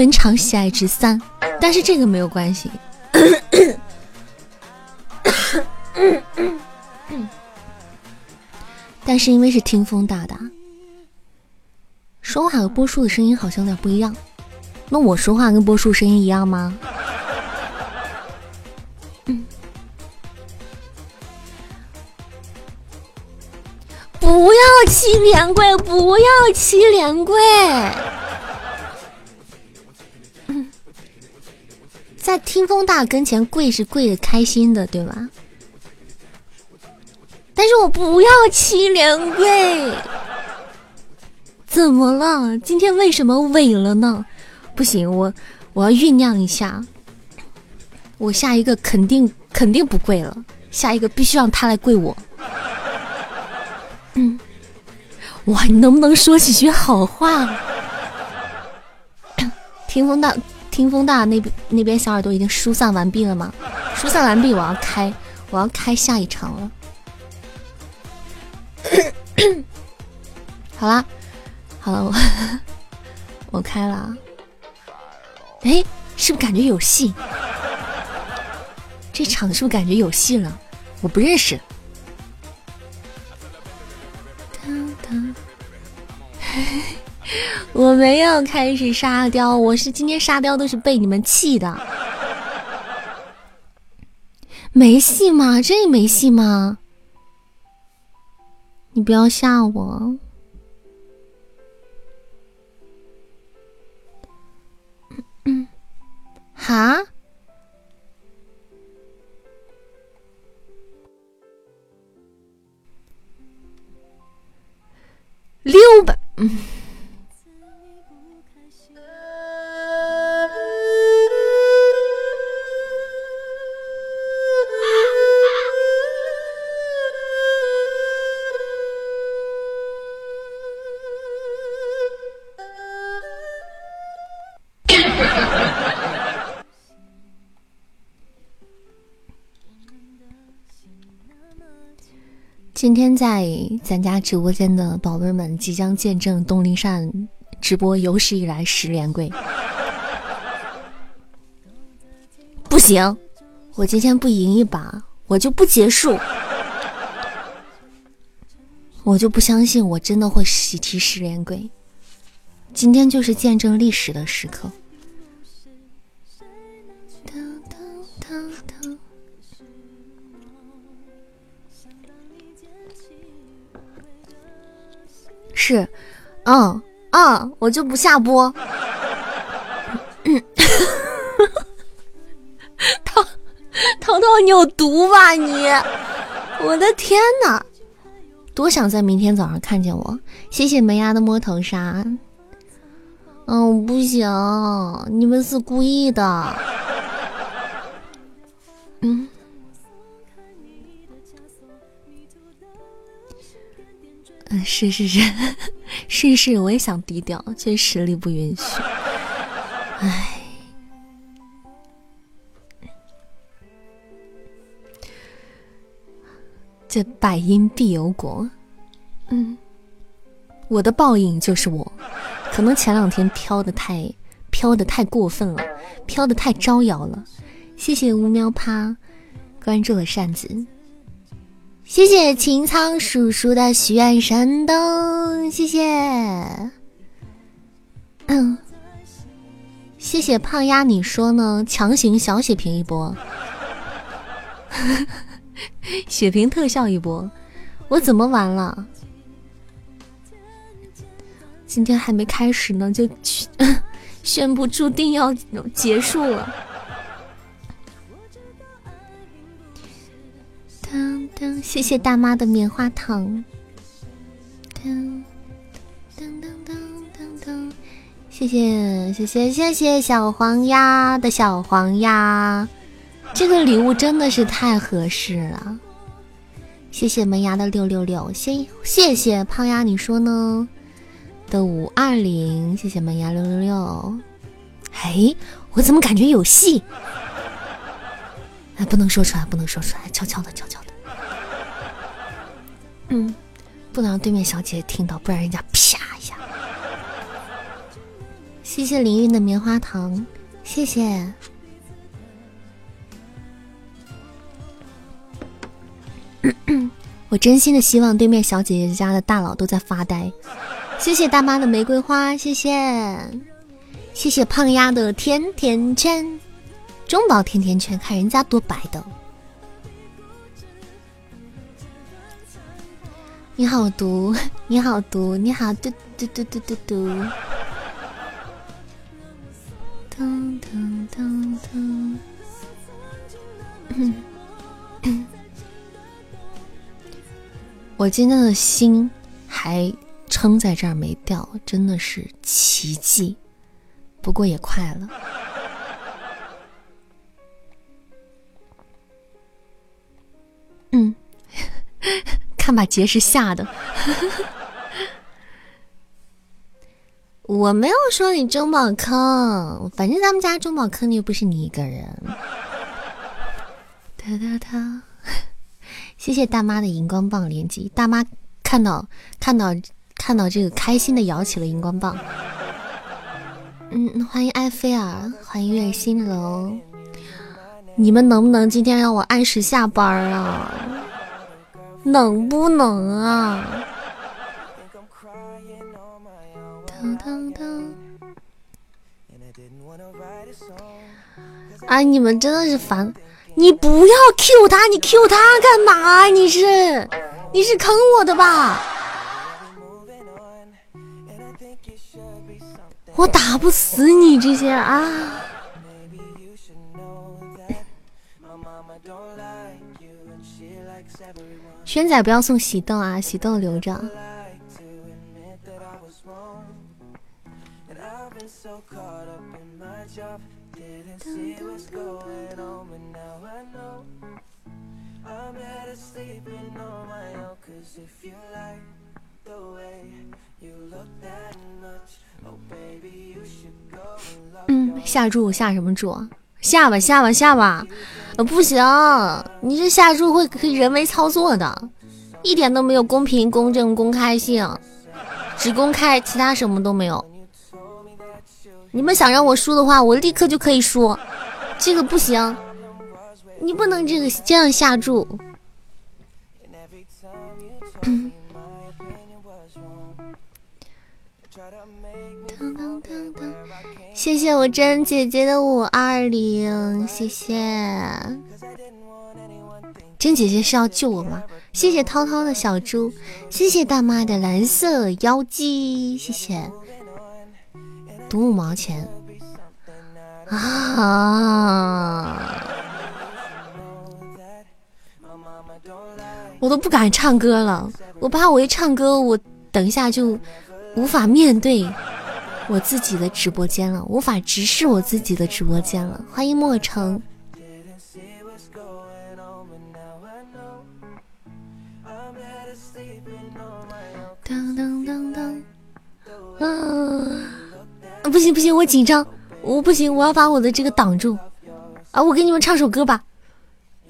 本场喜爱值三，但是这个没有关系。[coughs] 但是因为是听风大大，说话和波叔的声音好像有点不一样。那我说话跟波叔声音一样吗？不要七连跪，不要七连跪，在听风大跟前跪是跪的开心的，对吧？但是我不要七连跪。怎么了？今天为什么萎了呢？不行，我我要酝酿一下。我下一个肯定肯定不跪了，下一个必须让他来跪我。嗯，哇，你能不能说几句好话？听风大，听风大那边那边小耳朵已经疏散完毕了吗？疏散完毕，我要开，我要开下一场了。[coughs] 好啦，好了，我 [laughs] 我开了。哎，是不是感觉有戏？这场是不是感觉有戏了？我不认识。[laughs] 我没有开始沙雕，我是今天沙雕都是被你们气的。没戏吗？这也没戏吗？你不要吓我。嗯，[coughs] 哈？六百，嗯。今天在咱家直播间的宝贝们即将见证东林善直播有史以来十连跪。不行，我今天不赢一把，我就不结束，我就不相信我真的会喜提十连跪。今天就是见证历史的时刻。是，嗯嗯，我就不下播。涛涛涛，你有毒吧你！我的天哪，多想在明天早上看见我！谢谢门牙的摸头杀。嗯，不行，你们是故意的。嗯。嗯，是是是，是是，我也想低调，却实力不允许。唉，这百因必有果。嗯，我的报应就是我，可能前两天飘的太飘的太过分了，飘的太招摇了。谢谢乌喵趴关注了扇子。谢谢秦苍叔叔的许愿神灯，谢谢。嗯，谢谢胖丫，你说呢？强行小血瓶一波，[laughs] 血瓶特效一波，我怎么完了？今天还没开始呢，就 [laughs] 宣布注定要结束了。谢谢大妈的棉花糖。当当当当当当，谢谢谢谢谢谢小黄鸭的小黄鸭，这个礼物真的是太合适了。谢谢门牙的六六六，谢谢谢胖丫，你说呢？的五二零，谢谢门牙六六六。哎，我怎么感觉有戏？哎，不能说出来，不能说出来，悄悄的，悄悄的。嗯，不能让对面小姐姐听到，不然人家啪一下。谢谢凌云的棉花糖，谢谢。[clears throat] 我真心的希望对面小姐姐家的大佬都在发呆。谢谢大妈的玫瑰花，谢谢，谢谢胖丫的甜甜圈，中宝甜甜圈，看人家多白的。你好毒，你好毒，你好嘟嘟嘟嘟嘟嘟。噔噔噔噔。我今天的心还撑在这儿没掉，真的是奇迹。不过也快了。嗯，[laughs] 看把结石吓的。[laughs] 我没有说你中宝坑，反正咱们家中宝坑又不是你一个人。哒哒哒，谢谢大妈的荧光棒连击，大妈看到看到看到这个开心的摇起了荧光棒。嗯，欢迎埃菲尔，欢迎月心楼。你们能不能今天让我按时下班啊？能不能啊？当当当哎，你们真的是烦！你不要 Q 他，你 Q 他干嘛？你是你是坑我的吧？我打不死你这些啊！轩仔不要送喜豆啊，喜豆留着。嗯，下注下什么注？下吧下吧下吧！不行，你这下注会可以人为操作的，一点都没有公平、公正、公开性，只公开，其他什么都没有。你们想让我输的话，我立刻就可以输，这个不行，你不能这个这样下注。谢谢我真姐姐的五二零，谢谢真姐姐是要救我吗？谢谢涛涛的小猪，谢谢大妈的蓝色妖姬，谢谢，赌五毛钱啊！我都不敢唱歌了，我怕我一唱歌，我等一下就无法面对。我自己的直播间了，无法直视我自己的直播间了。欢迎莫城。当当当当，啊！不行不行，我紧张，我不行，我要把我的这个挡住。啊，我给你们唱首歌吧，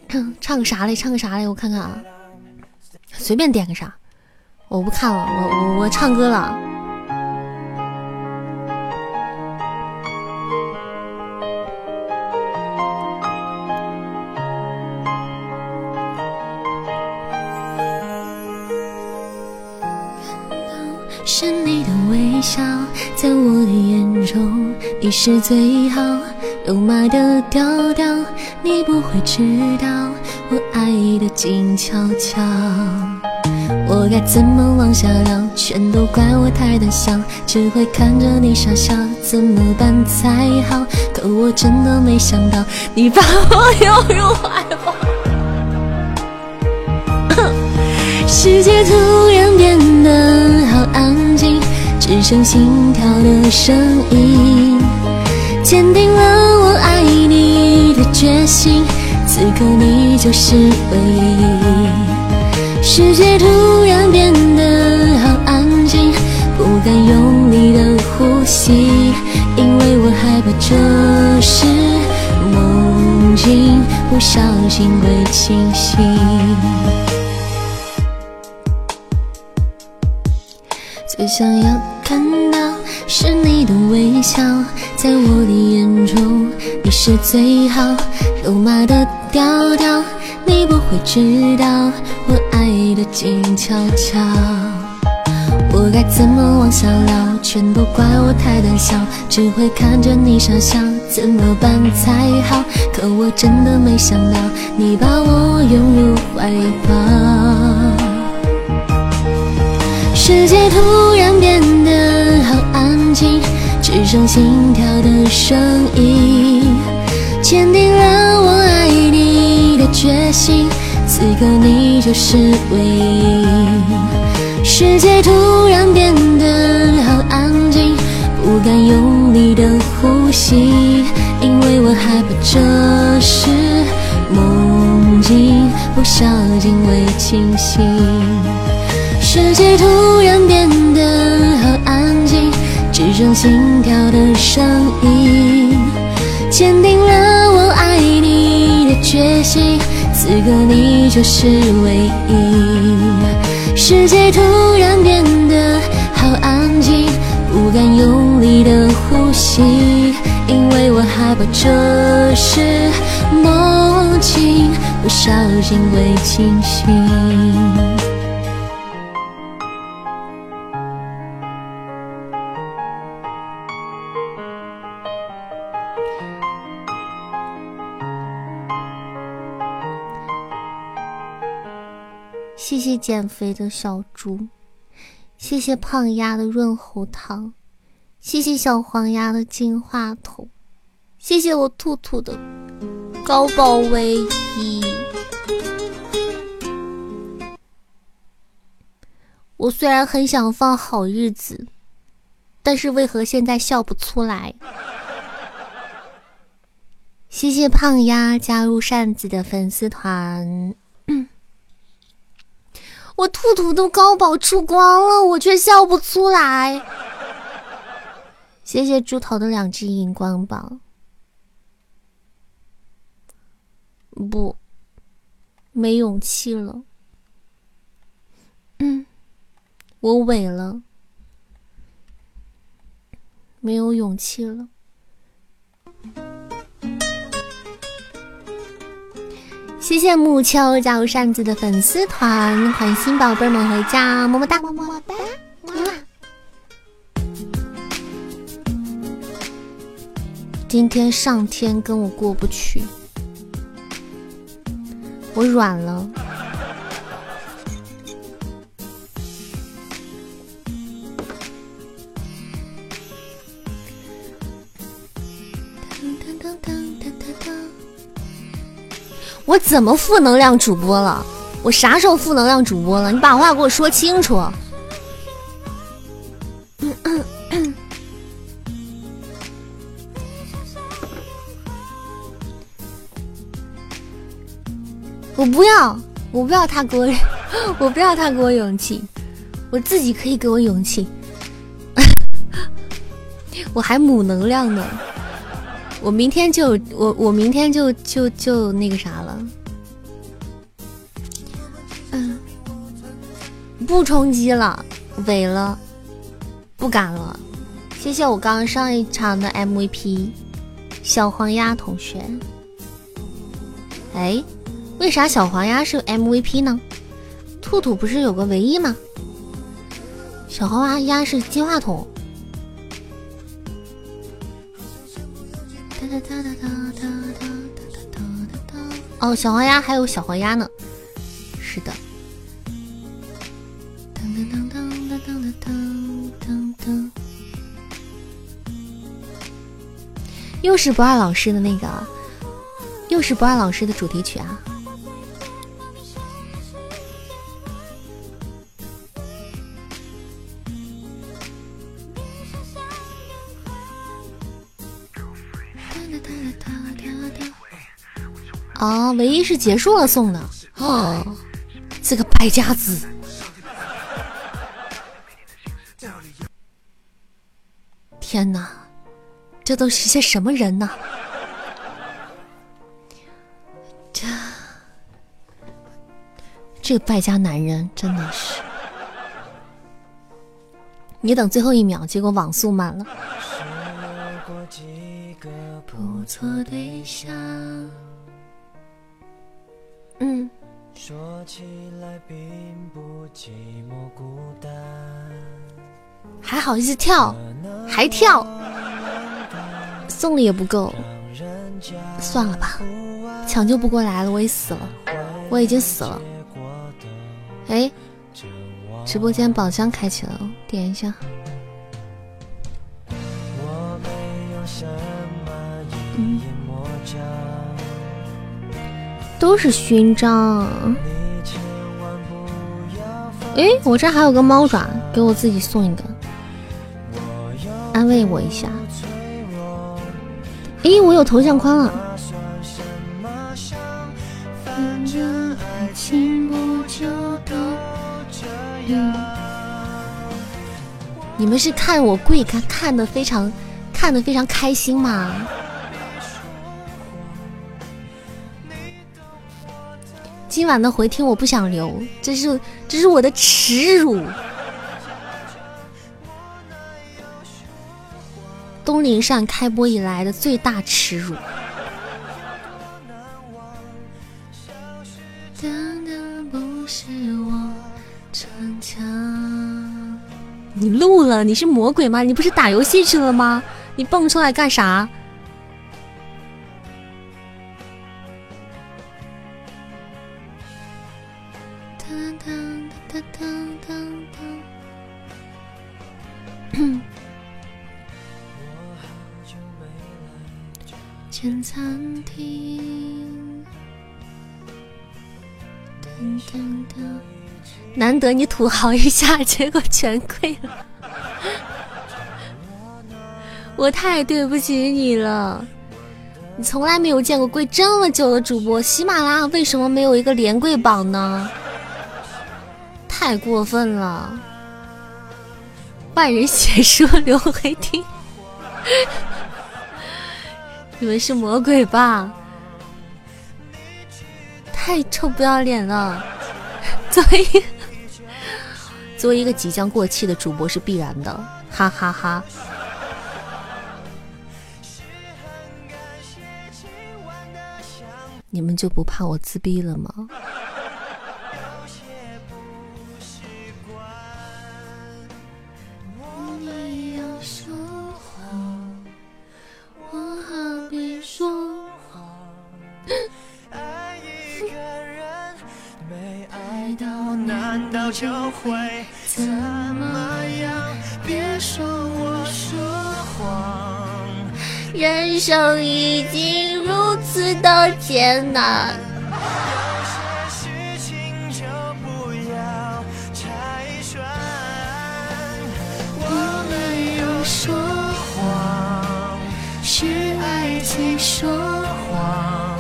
唱唱个啥嘞？唱个啥嘞？我看看啊，随便点个啥，我不看了，我我我唱歌了。笑，在我的眼中，你是最好。肉麻的调调，你不会知道我爱的静悄悄。我该怎么往下聊？全都怪我太胆小，只会看着你傻笑，怎么办才好？可我真的没想到，你把我拥入怀抱。世界突然变得好安，只剩心跳的声音，坚定了我爱你的决心。此刻你就是唯一。世界突然变得好安静，不敢用力的呼吸，因为我害怕这是梦境，不小心会清醒。最想要看到是你的微笑，在我的眼中你是最好。肉麻的调调，你不会知道我爱的静悄悄。我该怎么往下聊？全都怪我太胆小，只会看着你傻笑，怎么办才好？可我真的没想到，你把我拥入怀抱。世界突然变得好安静，只剩心跳的声音，坚定了我爱你的决心。此刻你就是唯一。世界突然变得好安静，不敢用力的呼吸，因为我害怕这是梦境，不小心会清醒。世界突然变得好安静，只剩心跳的声音，坚定了我爱你的决心。此刻你就是唯一。世界突然变得好安静，不敢用力的呼吸，因为我害怕这是梦境，不小心会清醒。减肥的小猪，谢谢胖丫的润喉糖，谢谢小黄鸭的金话筒，谢谢我兔兔的高保唯一。我虽然很想放好日子，但是为何现在笑不出来？谢谢胖丫加入扇子的粉丝团。我兔兔都高保出光了，我却笑不出来。谢谢猪头的两只荧光棒。不，没勇气了。嗯，我萎了，没有勇气了。谢谢木秋加入扇子的粉丝团，欢迎新宝贝们回家，么么哒，么么哒。今天上天跟我过不去，我软了。我怎么负能量主播了？我啥时候负能量主播了？你把话给我说清楚。[coughs] 我不要，我不要他给我，[coughs] 我不要他给我勇气，我自己可以给我勇气。[coughs] 我还母能量呢。我明天就我我明天就就就那个啥了，嗯，不冲击了，萎了，不敢了。谢谢我刚刚上一场的 MVP 小黄鸭同学。哎，为啥小黄鸭是 MVP 呢？兔兔不是有个唯一吗？小黄鸭鸭是金话筒。哦，小黄鸭还有小黄鸭呢，是的。又是不二老师的那个，又是不二老师的主题曲啊。唯一是结束了送的哦，这个败家子！天哪，这都是些什么人呢？这这个败家男人真的是，你等最后一秒，结果网速慢了。嗯，还好意思跳，还跳，送的也不够，算了吧，抢救不过来了，我也死了，我已经死了。哎，直播间宝箱开启了，点一下。都是勋章。哎，我这还有个猫爪，给我自己送一个，安慰我一下。哎，我有头像框了。你们是看我跪看看的非常看的非常开心吗？今晚的回听我不想留，这是这是我的耻辱。东林善开播以来的最大耻辱。你录了？你是魔鬼吗？你不是打游戏去了吗？你蹦出来干啥？难得你土豪一下，结果全跪了，我太对不起你了。你从来没有见过跪这么久的主播，喜马拉雅为什么没有一个连跪榜呢？太过分了！万人写书刘黑听。你们是魔鬼吧？太臭不要脸了！[laughs] 作为作为一个即将过气的主播是必然的，哈哈哈！你们就不怕我自闭了吗？就会怎么样？别说我说谎，人生已经如此的艰难。有些事情就不要拆穿。我没有说谎，是爱情说谎，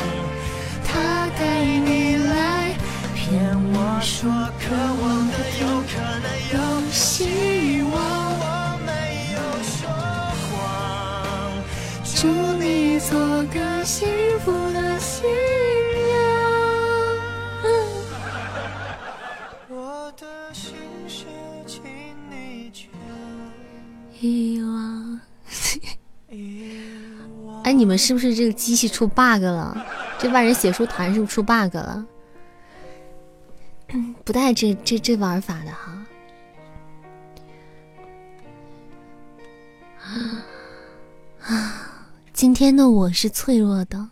他带你来骗我说渴做个幸福的新娘。我的心事，请你就遗忘。哎，你们是不是这个机器出 bug 了？这万人写书团是不是出 bug 了？不带这这这玩法的哈。啊，[laughs] 今天的我是脆弱的，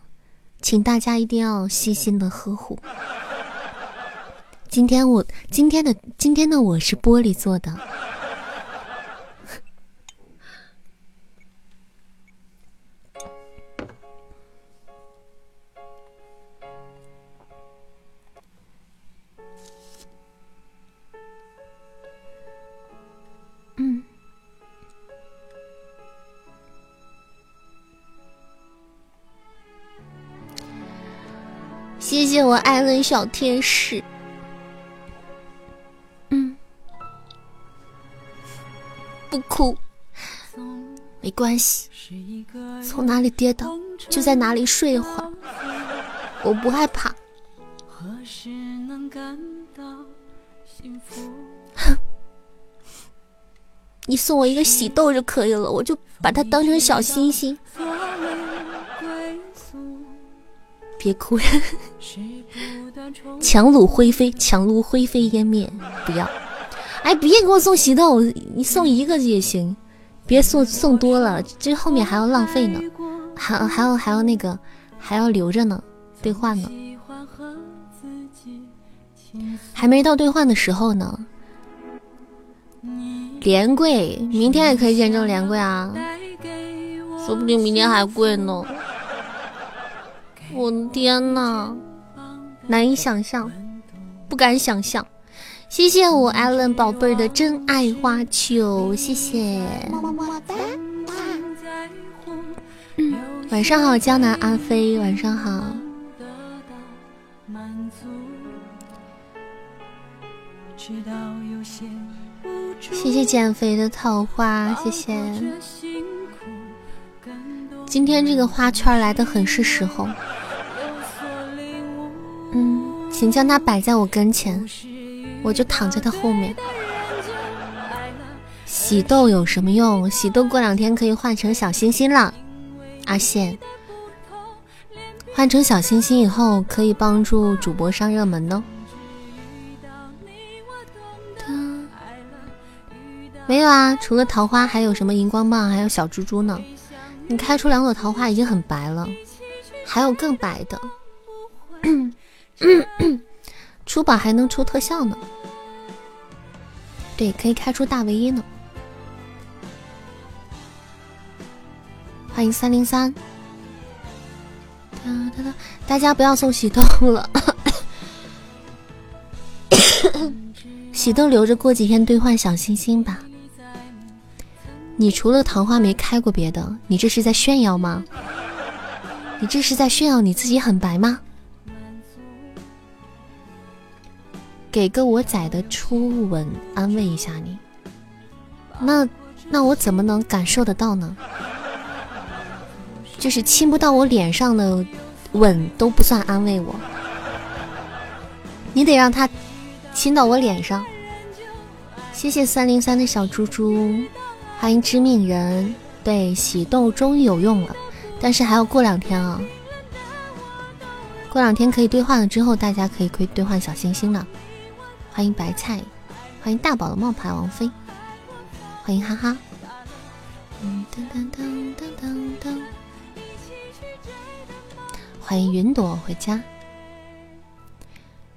请大家一定要细心的呵护。今天我今天的今天的我是玻璃做的。谢谢我艾伦小天使。嗯，不哭，没关系。从哪里跌倒就在哪里睡一会儿，我不害怕。哼，[laughs] 你送我一个喜豆就可以了，我就把它当成小星星。别哭，[laughs] 强弩灰飞，强弩灰飞烟灭。不要，哎，别给我送喜豆，你送一个也行，别送送多了，这后面还要浪费呢，还还要还要那个还要留着呢，兑换呢，还没到兑换的时候呢。连跪，明天也可以见证连跪啊，说不定明天还贵呢。我的天呐！难以想象，不敢想象。谢谢我艾伦宝贝儿的真爱花球，谢谢。么么哒晚上好，江南阿飞，晚上好。谢谢减肥的桃花，谢谢。今天这个花圈来的很是时候。嗯，请将它摆在我跟前，我就躺在它后面。喜豆有什么用？喜豆过两天可以换成小星星了。阿线，换成小星星以后可以帮助主播上热门呢。没有啊，除了桃花，还有什么荧光棒，还有小猪猪呢？你开出两朵桃花已经很白了，还有更白的。[clears throat] 出宝还能出特效呢，对，可以开出大唯一呢。欢迎三零三，大家不要送喜豆了，[coughs] 喜豆留着过几天兑换小星星吧。你除了桃花没开过别的，你这是在炫耀吗？你这是在炫耀你自己很白吗？给个我仔的初吻安慰一下你，那那我怎么能感受得到呢？就是亲不到我脸上的吻都不算安慰我，你得让他亲到我脸上。谢谢三零三的小猪猪。欢迎知命人，对喜豆终于有用了，但是还要过两天啊，过两天可以兑换了之后，大家可以可以兑换小星星了。欢迎白菜，欢迎大宝的冒牌王妃，欢迎哈哈。欢迎云朵回家。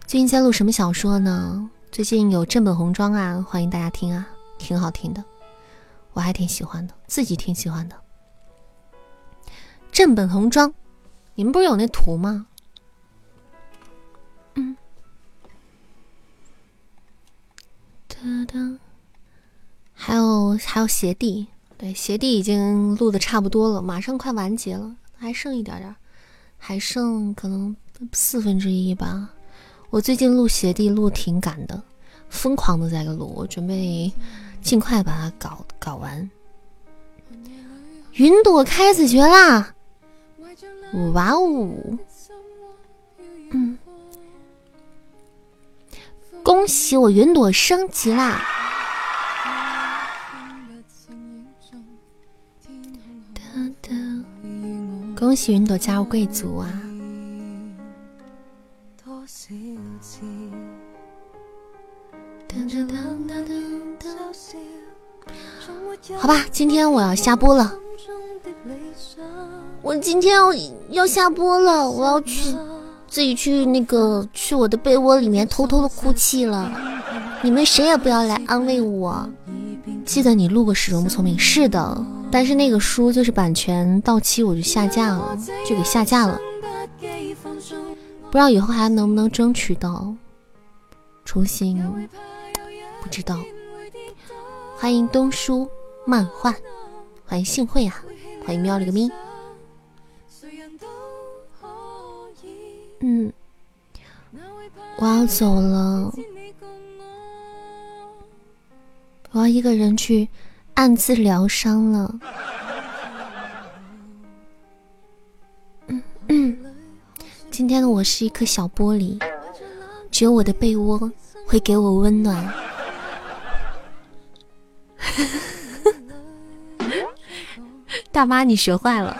最近在录什么小说呢？最近有正本红妆啊，欢迎大家听啊，挺好听的。我还挺喜欢的，自己挺喜欢的。正本红妆，你们不是有那图吗？还有还有鞋弟，对鞋弟已经录的差不多了，马上快完结了，还剩一点点，还剩可能四分之一吧。我最近录鞋弟录挺赶的，疯狂的在录，我准备。尽快把它搞搞完。云朵开子学啦！哇哦！恭喜我云朵升级啦！恭喜云朵加入贵族啊！好吧，今天我要下播了。我今天要要下播了，我要去自己去那个去我的被窝里面偷偷的哭泣了。你们谁也不要来安慰我。记得你录过《始终不聪明》，是的，但是那个书就是版权到期我就下架了，就给下架了。不知道以后还能不能争取到重新。不知道，欢迎东叔漫画，欢迎幸会啊，欢迎喵了个咪。嗯，我要走了，我要一个人去暗自疗伤了。嗯嗯，今天的我是一颗小玻璃，只有我的被窝会给我温暖。[laughs] 大妈，你学坏了。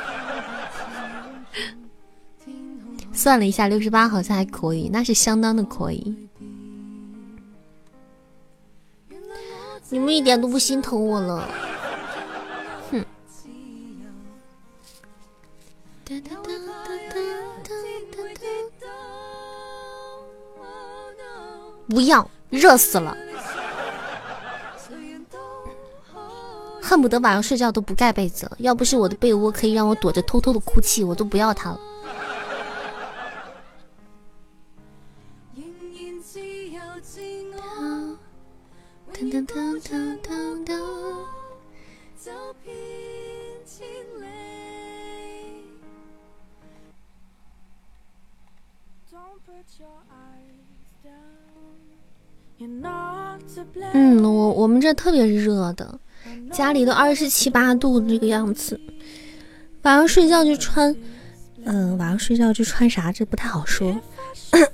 算了一下，六十八好像还可以，那是相当的可以。你们一点都不心疼我了，哼！不要，热死了。恨不得晚上睡觉都不盖被子。要不是我的被窝可以让我躲着偷偷的哭泣，我都不要它了。嗯，我我们这特别热的，家里都二十七八度这个样子。晚上睡觉就穿，嗯，晚上睡觉就穿啥？这不太好说，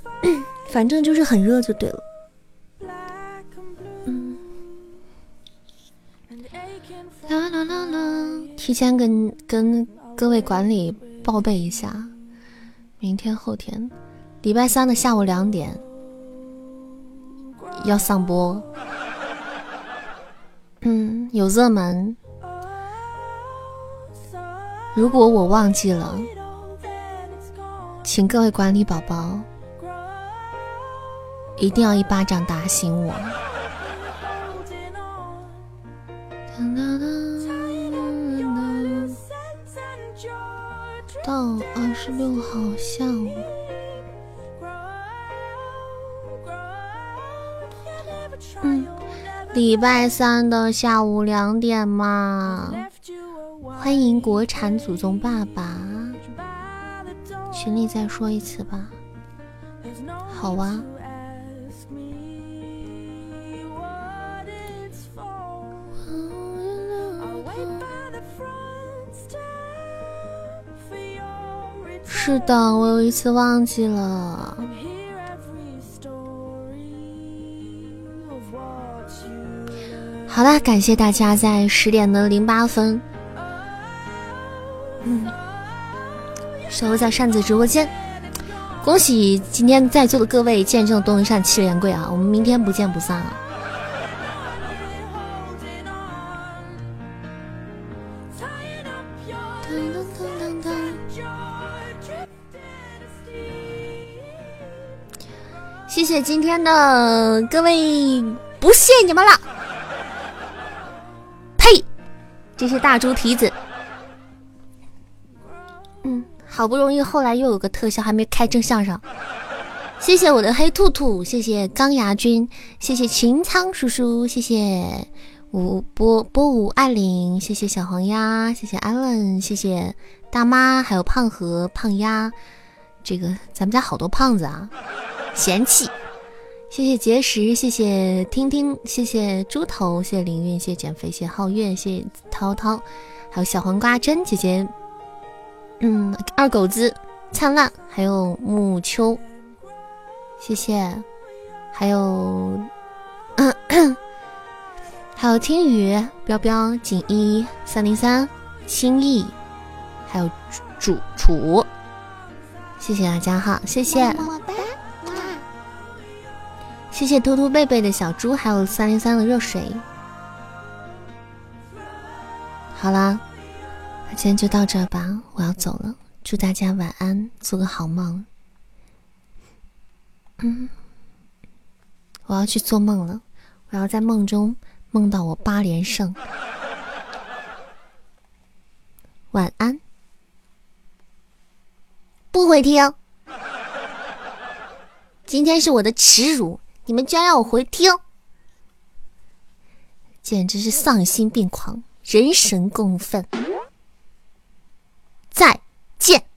[coughs] 反正就是很热就对了。啦啦啦啦，提前跟跟各位管理报备一下，明天后天，礼拜三的下午两点。要上播，嗯，有热门。如果我忘记了，请各位管理宝宝一定要一巴掌打醒我。二十六号下午。嗯，礼拜三的下午两点嘛，欢迎国产祖宗爸爸，群里再说一次吧。好啊。是的，我有一次忘记了。好啦，感谢大家在十点的零八分，嗯，守候在扇子直播间。恭喜今天在座的各位见证东云扇七连跪啊！我们明天不见不散啊！天的各位，不谢你们了。呸这是大猪蹄子，嗯，好不容易后来又有个特效，还没开正向上。谢谢我的黑兔兔，谢谢钢牙君，谢谢秦苍叔叔，谢谢五波波舞爱玲，谢谢小黄鸭，谢谢安伦，谢谢大妈，还有胖和胖丫，这个咱们家好多胖子啊，嫌弃。谢谢结石，谢谢听听，谢谢猪头，谢谢凌云，谢谢减肥，谢谢皓月，谢谢涛涛，还有小黄瓜真姐姐，嗯，二狗子灿烂，还有木秋，谢谢，还有，[clears throat] 还有听雨彪彪锦衣三零三心意，还有主厨，谢谢大家哈，谢谢。么么哒。谢谢突突贝贝的小猪，还有三零三的热水。好啦，那今天就到这吧，我要走了。祝大家晚安，做个好梦。嗯，我要去做梦了，我要在梦中梦到我八连胜。晚安，不会听。今天是我的耻辱。你们居然让我回听，简直是丧心病狂，人神共愤！再见。